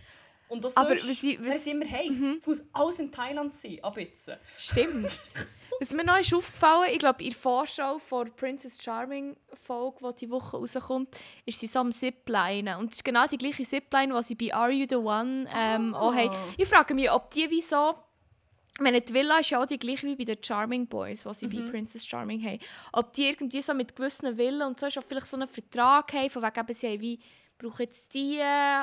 Und das Aber sonst, was ich- wenn was- es immer heisst, es muss alles in Thailand sein, ab jetzt. Stimmt. Was mir noch ist aufgefallen, ich glaube, in der Vorschau vor Princess Charming Folge, die diese Woche rauskommt, ist sie so am Ziplinen. Und es ist genau die gleiche Zipline, die sie bei Are You The One ähm, Ah. auch haben. Ich frage mich, ob die wie so... Ich meine, die Villa ist ja auch die gleiche wie bei den Charming Boys, die sie Mhm. bei Princess Charming haben. Ob die irgendwie so mit gewissen Villen und so schon vielleicht so einen Vertrag haben, von wegen eben, sie haben wie brauchen jetzt die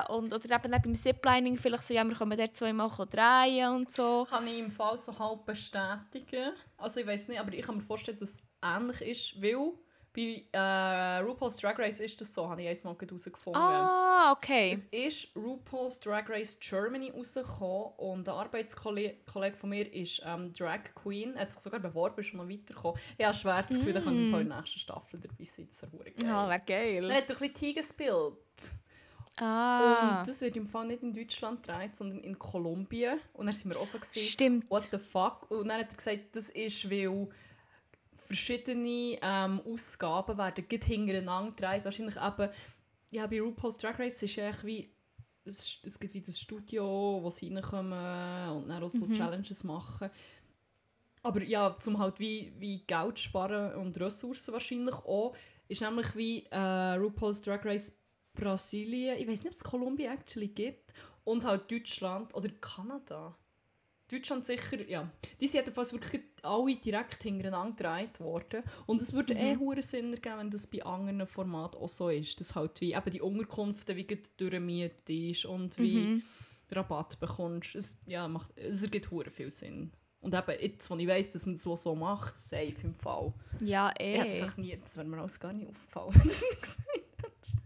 und oder eben beim Ziplining vielleicht so, ja, wir können dort zweimal drehen und so. Kann ich im Fall so halb bestätigen. Also ich weiß nicht, aber ich kann mir vorstellen, dass es ähnlich ist, weil bei äh, RuPaul's Drag Race ist das so, habe ich einmal herausgefunden. Ah, okay. Es ist RuPaul's Drag Race Germany rausgekommen und ein Arbeitskollege Kollege von mir ist ähm, Drag Queen. Er hat sich sogar beworben, ist schon noch weitergekommen. Ich habe schwer das Gefühl, er könnte im Fall in der nächsten Staffel dabei sein. Das ist ja verdammt geil. Ja, wäre Dann geil. hat er ein bisschen Tee gespielt. Ah, Und das wird im Fall nicht in Deutschland gedreht, sondern in Kolumbien. Und dann sind wir auch so gesehen, stimmt. what the fuck? Und dann hat er gesagt, das ist, weil verschiedene ähm, Ausgaben werden gleich hintereinander gedreht. Wahrscheinlich eben, ja, bei RuPaul's Drag Race ist ja wie, es, es gibt wie das Studio, wo sie reinkommen und dann auch so Challenges machen. Aber ja, zum halt wie, wie Geld sparen und Ressourcen wahrscheinlich auch, ist nämlich wie äh, RuPaul's Drag Race Brasilien, ich weiß nicht, ob es Kolumbien actually gibt, und halt Deutschland oder Kanada. Deutschland sicher, ja. Die sind jedenfalls wirklich alle direkt hintereinander gedreht worden. Und es würde eh hure Sinn ergeben, wenn das bei anderen Formaten auch so ist. Dass halt wie eben die Unterkunft wie gerade durchmietet und wie Mhm. Rabatt bekommst. Es, ja, macht, es ergibt hure viel Sinn. Und eben jetzt, wo ich weiss, dass man das so macht, safe im Fall. Ja, Ich eh. hätte es auch nie, das wäre mir alles gar nicht aufgefallen. wenn du es gesagt hättest.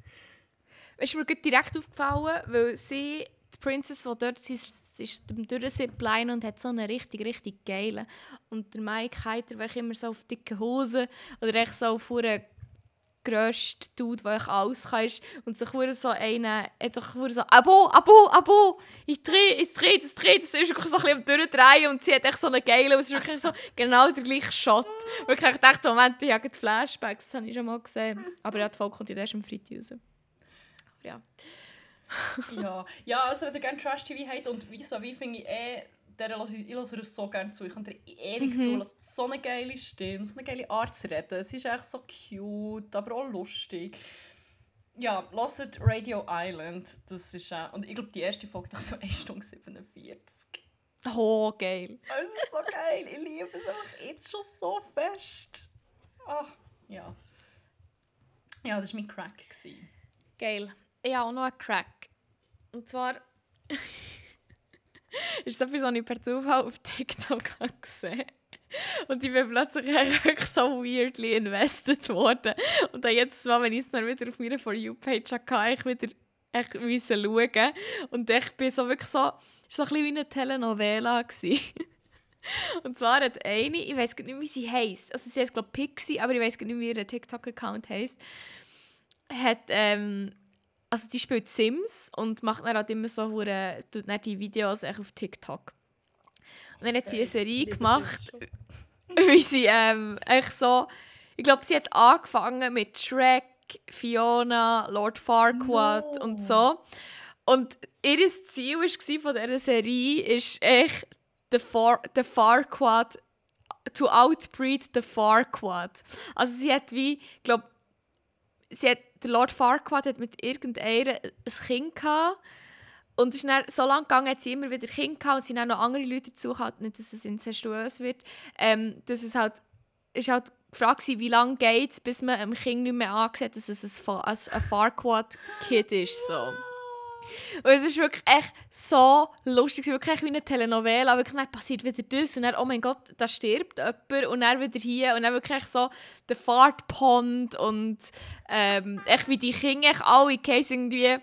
Es ist mir direkt aufgefallen, weil sie, die Princess, die dort ist, sie ist am Durchzipline und hat so einen richtig, richtig geilen. Und der Mike Heiter, der immer so auf dicke Hosen oder echt so auf einen grössten Dude, der echt alles kann, und sich hure so einen, hat sich so, Abo, Abo, Abo, ich drehe, ich drehe, das drehe, das ist wirklich so ein bisschen am Durchdrehen und sie hat echt so einen geilen, und es ist wirklich so genau der gleiche Shot. Wirklich, ich dachte, Moment, ich habe Flashbacks, das habe ich schon mal gesehen. Aber ja, die Folge kommt ja erst am Freitag raus. Aber ja. Ja. ja, also wenn ihr gerne Trash-TV habt und wie so wie finde ich eh, der lasse ich, ich lasse das so gerne zu. Ich kann dir ewig Mhm. zulassen. So eine geile Stimme, so eine geile Art zu reden. Es ist echt so cute, aber auch lustig. Ja, lasst Radio Island. Das ist äh, und ich glaube, die erste Folge nach so 1 Stunde 47. Oh, geil. Es ist so geil. Ich liebe es einfach jetzt schon so fest. Ach, ja. Ja, das war mein Crack. Gewesen. Geil. Ich habe auch noch einen Crack. Und zwar ist das etwas, was ich per Zufall auf TikTok gesehen Und ich bin plötzlich so weirdly invested worden. Und dann jetzt Mal, wenn ich es dann wieder auf meiner For You-Page hatte, ich wieder echt müssen schauen. Und ich bin so wirklich so, es war so ein bisschen wie eine Telenovela. Und zwar hat eine, ich weiß nicht mehr, wie sie heisst. Also sie heißt glaube ich Pixie, aber ich weiß nicht, wie ihr TikTok-Account heisst. Hat, ähm, also die spielt Sims und macht dann halt immer so hure, tut dann die Videos echt auf TikTok. Und dann hat sie eine Serie gemacht, wie sie ähm, echt so, ich glaube, sie hat angefangen mit Shrek Fiona, Lord Farquaad No. und so. Und ihr Ziel war von dieser Serie ist echt, den, Far den Farquaad to outbreed the Farquaad. Also sie hat wie, ich glaube, sie hat, der Lord Farquaad hat mit irgendeiner ein Kind gehabt. Und es ist so lange gegangen, hat sie immer wieder Kinder gehabt und sind auch noch andere Leute dazu gehabt, nicht, dass es incestuös wird. Ähm, dass es halt, ist halt die Frage wie lange geht es, bis man einem Kind nicht mehr ansieht, dass es ein, ein Farquaad-Kid ist. So. Und es ist wirklich echt so lustig, wirklich wie eine Telenovela, wirklich dann passiert wieder das und dann, oh mein Gott, da stirbt jemand und dann wieder hier und dann wirklich so der Fahrtpond und ähm, echt wie die Kinder echt alle Case irgendwie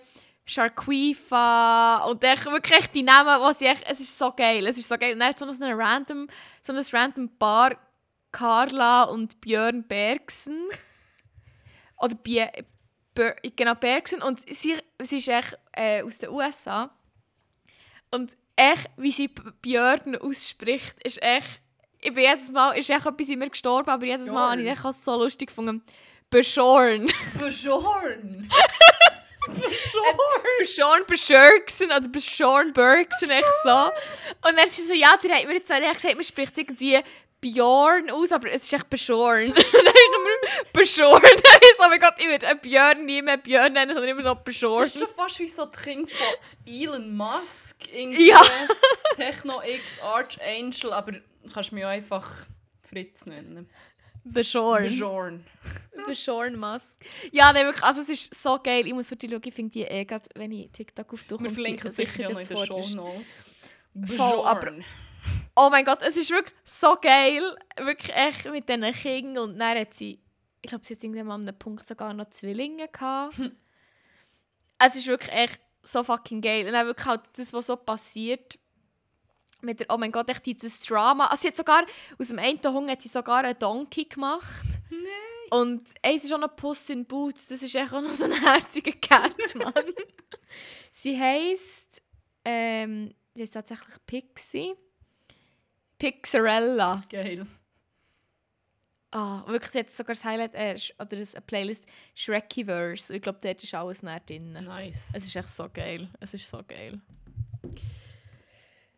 Sharquifa und echt wirklich die Namen, was echt, es ist so geil, es ist so geil. Und dann hat so ein random, so ein random Paar, Carla und Björn Bergsen oder Bie Ber genau, Bergsen. Und sie, sie ist echt äh, aus den USA. Und echt, wie sie Björn ausspricht, ist echt. Ich bin jedes Mal, ist echt etwas in mir gestorben, aber jedes Mal habe ich auch so lustig gefunden. Beschorn. Beschorn! Beschorn Beschörgsen oder Beschorn Bergsen, echt so. Und dann sie so, ja, der hat mir jetzt gesagt, man spricht irgendwie Bjorn aus, aber es ist echt dann ist nur ist so, oh mein Gott, ich würde Björn nie mehr Björn nennen, sondern immer noch Beschorn. Das ist schon fast wie so die Kinder von Elon Musk. Irgendwie Ja. Techno X, Archangel, aber du kannst mich auch einfach Fritz nennen. Beschorn. Beschorn. Beschorn Musk. Ja, nein, wirklich, also es ist so geil. Ich muss wirklich schauen, ich finde die eh grad, wenn ich TikTok auf Wir verlinken sicher noch in den Show Notes. Voll, aber- Oh mein Gott, es ist wirklich so geil. Wirklich echt mit diesen Kindern. Und dann hat sie, ich glaube, sie hat irgendwann an einem Punkt sogar noch Zwillinge gehabt. es ist wirklich echt so fucking geil. Und dann wirklich halt das, was so passiert. Mit der, oh mein Gott, echt dieses Drama. Also sie hat sogar, aus dem einen Hunger hat sie sogar einen Donkey gemacht. Nein. Und ey, sie ist auch noch Puss in Boots. Das ist echt auch noch so ein herziger Cat, Mann. sie heisst, ähm, sie ist tatsächlich Pixie. Pixarella. Geil. Ah, wirklich, hat sogar das Highlight, äh, sch- oder das, eine Playlist Shrekiverse. Ich glaube, dort ist alles näher drin. Nice. Es ist echt so geil. Es ist so geil.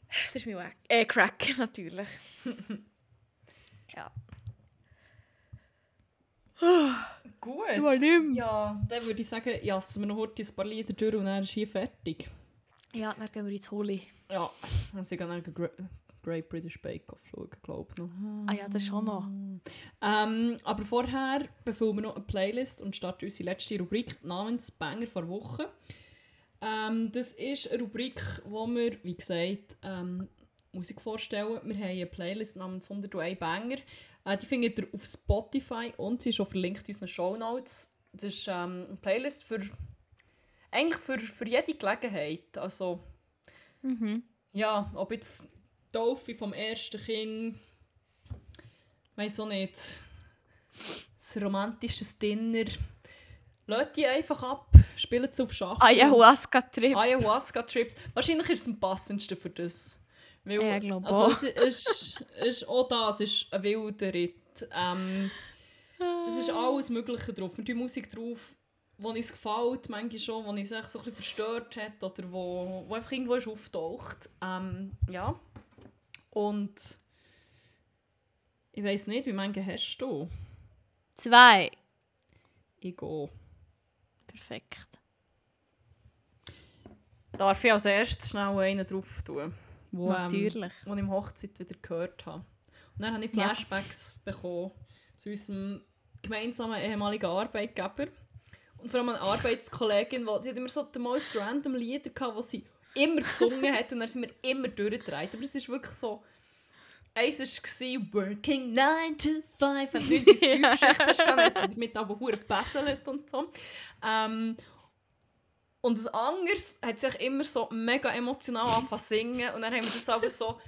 Das ist mein Wack. Äh, Crack, natürlich. ja. Gut. Du auch nicht mehr. Ja, dann würde ich sagen, jassen wir noch heute ein paar Lieder durch und dann ist hier fertig. Ja, dann gehen wir ins Holi. Ja, also ich gehe dann Great British Bake Off schauen, glaube ich noch. Ah ja, das schon noch. Ähm, aber vorher befüllen wir noch eine Playlist und starten unsere letzte Rubrik namens Banger vor Woche. Ähm, das ist eine Rubrik, wo wir, wie gesagt, ähm, Musik vorstellen. Wir haben eine Playlist namens 101 Banger. Äh, die findet ihr auf Spotify und sie ist auch verlinkt in unseren Show Notes. Das ist ähm, eine Playlist für eigentlich für, für jede Gelegenheit. Also Mhm. ja, ob jetzt Taufe vom ersten Kind, weiß auch nicht, ein romantisches Dinner, Lasst die einfach ab, spielt sie auf Schaffen. Ayahuasca-Trip. Ayahuasca-Trips. Wahrscheinlich ist es am passendsten für das. Weil, Ja, ich glaube also auch. es ist, ist auch das ist ein wilder Ritt. Ähm, es ist alles Mögliche drauf. Wir tun Musik drauf, die uns gefällt, manchmal schon, die uns echt so ein bisschen verstört hat oder wo, wo einfach irgendwo ist auftaucht. Ähm, ja. Und ich weiß nicht, wie viele hast du? Zwei. Ich gehe. Perfekt. Darf ich als erstes schnell einen drauf tun? Wo, ähm, Natürlich. die ich im Hochzeit wieder gehört habe. Und dann habe ich Ja. Flashbacks bekommen zu unserem gemeinsamen ehemaligen Arbeitgeber. Und vor allem eine Arbeitskollegin, die, die hat immer so die most random Lieder gehabt, die sie immer gesungen hat und dann sind wir immer durchgedreht. Aber es ist wirklich so... Eins war «Working 9 to 5» Wenn du 9 bis 5 Schicht hast, dann hat sie damit aber hure gebesselt und so. Ähm, und das anderes hat sich immer so mega emotional angefangen zu singen. Und dann haben wir das aber so.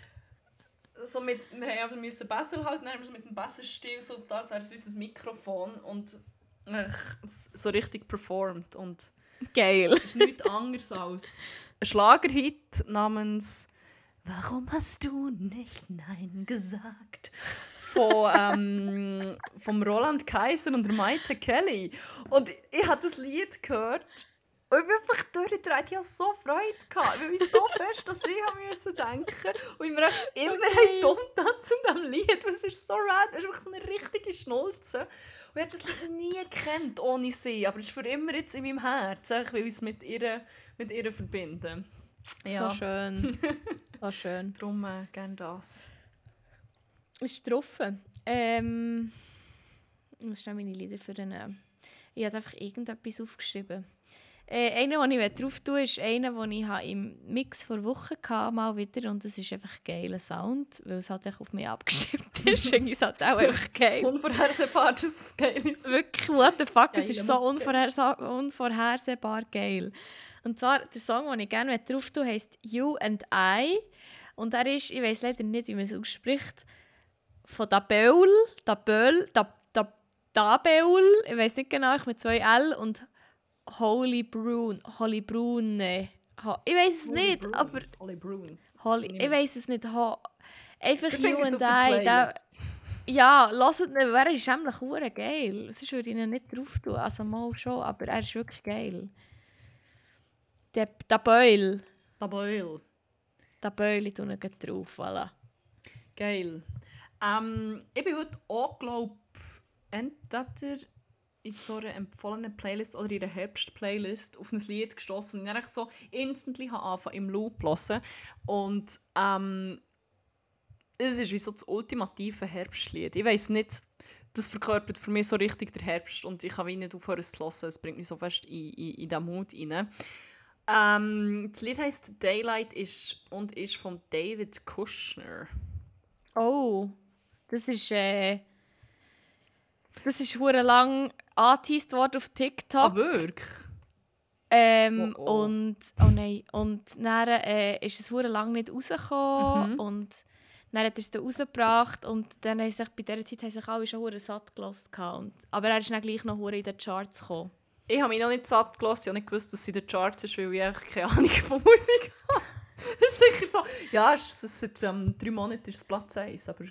so mit, wir haben aber müssen Bessel halten, dann haben wir so mit dem Besselstil so das als unser Mikrofon und ach, so richtig performt. Und Geil. es ist nichts anderes als ein Schlagerhit namens Warum hast du nicht Nein gesagt? von ähm, vom Roland Kaiser und Maite Kelly. Und ich habe das Lied gehört und ich bin einfach durchgedreht. Ich hatte so Freude, gehabt, weil ich so fest dass ich haben müssen denken und ich mir echt immer hey. dumm zu diesem Lied. weil Es ist so rad, es ist wirklich so eine richtige Schnulze. Und ich habe das Lied nie gekannt ohne sie, aber es ist für immer jetzt in meinem Herz, einfach, weil ich es mit ihr, mit ihr verbinde. So schön. so schön. Darum äh, gerne das. Ist getroffen. Ähm, ich muss schnell meine Lieder für den. Ich habe einfach irgendetwas aufgeschrieben. Äh, einer, den ich drauf tue, ist einer, den ich im Mix vor Wochen hatte, mal wieder. Und es ist einfach ein geiler Sound, weil es halt auf mich abgestimmt ist. Irgendwie ist halt auch einfach geil. Unvorhersehbar, dass es geil ist. Wirklich, what the fuck, es ist so unvorhersa- unvorhersehbar geil. Und zwar, der Song, den ich gerne drauf tue, heisst «You and I». Und er ist, ich weiß leider nicht, wie man es ausspricht, von Dabeul, Dabeul, Dab, Dab, Dabeul, ich weiß nicht genau, ich mit zwei L und Holy Brune, Holy Brune. Ich weiß es nicht, aber Holly Brune. Holy, ich weiß es nicht. Ho einfach Wir You and der I. Da, ja, lasst ihn, er ist nämlich hure geil. Sonst würde ich ihn nicht drauf tun. Also mal schon, aber er ist wirklich geil. Der, der Beul. Dabeul. Der Beul, ich tue ihn drauf. Voilà. Geil. Ähm, ich bin heute auch, glaube entweder in so einer empfohlenen Playlist oder in einer Herbst-Playlist auf ein Lied gestoßen, das ich so instantly habe angefangen im Loop hören. Und ähm, es ist wie so das ultimative Herbstlied. Ich weiß nicht, das verkörpert für mich so richtig der Herbst und ich kann wie nicht aufhören zu hören. Es bringt mich so fest in, in, in diesen Mut rein. Ähm, das Lied heisst Daylight ist, und ist von David Kushner. Oh, das ist. Äh, das ist hure lang angeteased worden auf TikTok. Ah, wirklich? Ähm, Oh, oh. Und, oh nein, und dann äh, ist es hure lang nicht rausgekommen Mhm. und dann hat er es dann rausgebracht und dann haben sich, bei dieser Zeit haben sich alle schon hure satt gelassen und, aber er ist dann gleich noch hure in den Charts gekommen. Ich habe mich noch nicht satt gelassen. Ich habe nicht gewusst, dass sie in den Charts ist, weil ich eigentlich keine Ahnung von Musik habe. Das ist sicher so. Ja, es ist, seit ähm, drei Monaten ist es Platz 1, aber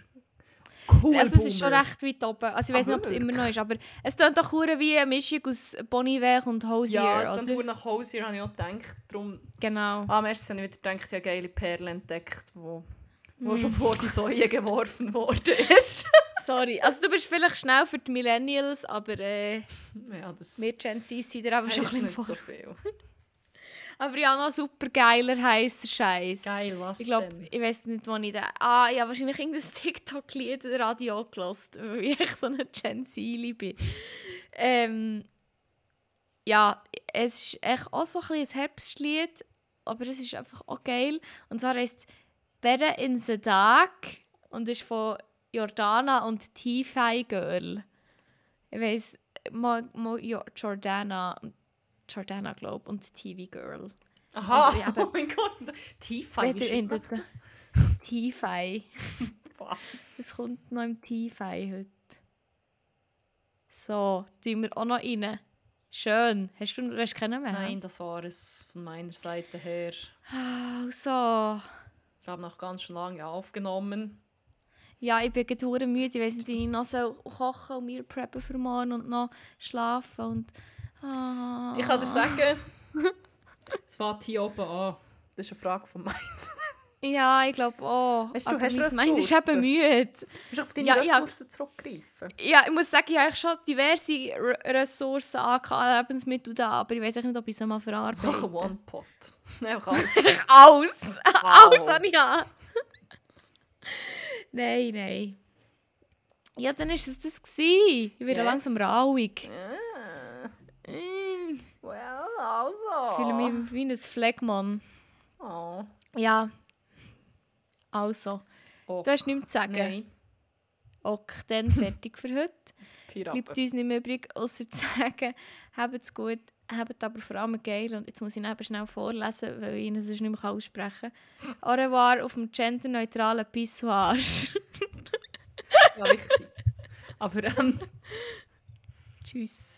cool. also es ist schon recht weit oben. Also ich Ah, weiß nicht, ob es immer noch ist, aber es klingt doch hure wie eine Mischung aus Iver und Hosier, Ja, es oder? klingt nach Hosier, habe ich auch gedacht. Darum, Genau. ah, merci, habe ich wieder gedacht, ich habe geile Perlen entdeckt, wo, wo Hm. schon vor die Säue geworfen worden ist. Sorry. Also du bist vielleicht schnell für die Millennials, aber äh, ja, das wir Gen Z sind dir aber schon ein bisschen nicht vor. so viel. Aber noch super geiler heißer Scheiß. Geil, was Ich glaube, denn? ich weiß nicht, wo ich den. Ah, ich habe wahrscheinlich irgendein TikTok-Lied im Radio gelassen, weil ich echt so eine Gen Z bin. ähm, ja, es ist echt auch so ein, ein Herbstlied, aber es ist einfach auch geil. Und zwar heißt Better in the Dark und ist von Jordana und T-Fi Girl. Ich weiß, Mo, Mo, jo, Jordana, Jordana glaube und TV Girl. Aha, oh mein Gott. T-Fi, wie das? T-Fi. Es kommt noch im T-Fi heute. So, tun wir auch noch rein. Schön. Hast du, du hast keinen mehr? Nein, das war es von meiner Seite her. Also. Ich habe noch ganz schön lange aufgenommen. Ja, ich bin gerade müde. Ich weiß nicht, wie ich noch so kochen und mir preppen für morgen und noch schlafen und... Ah. Ich kann dir sagen, es fängt hier oben an. Das ist eine Frage von Mind. Ja, ich glaube auch. Weißt du, Aber hast mein Mind ist Ressourcen? eben müde. Du musst auf deine Ja, ich hab- Ressourcen zurückgreifen. Ja, ich muss sagen, ich habe schon diverse R Ressourcen an Lebensmittel da, aber ich weiß nicht, ob ich sie mal verarbeite. Mach einen One-Pot. Einfach alles. Alles! Alles habe ich an. Nein, nein. Ja, dann war es das. Gewesen. Ich werde Yes. langsam rauig. Ah, Mm, well, also. Ich fühle mich wie ein Fleckmann. Oh. Ja. Also. Ok. Du hast nichts zu sagen. Nein. Ok, dann fertig für heute. Bleibt uns nicht mehr übrig, außer zu sagen, habt es gut, habt aber vor allem geil. Und jetzt muss ich eben schnell vorlesen, weil ich ihn sonst nicht mehr aussprechen kann. Au revoir auf dem genderneutralen Pissoir. Ja, wichtig. Aber ähm, Tschüss.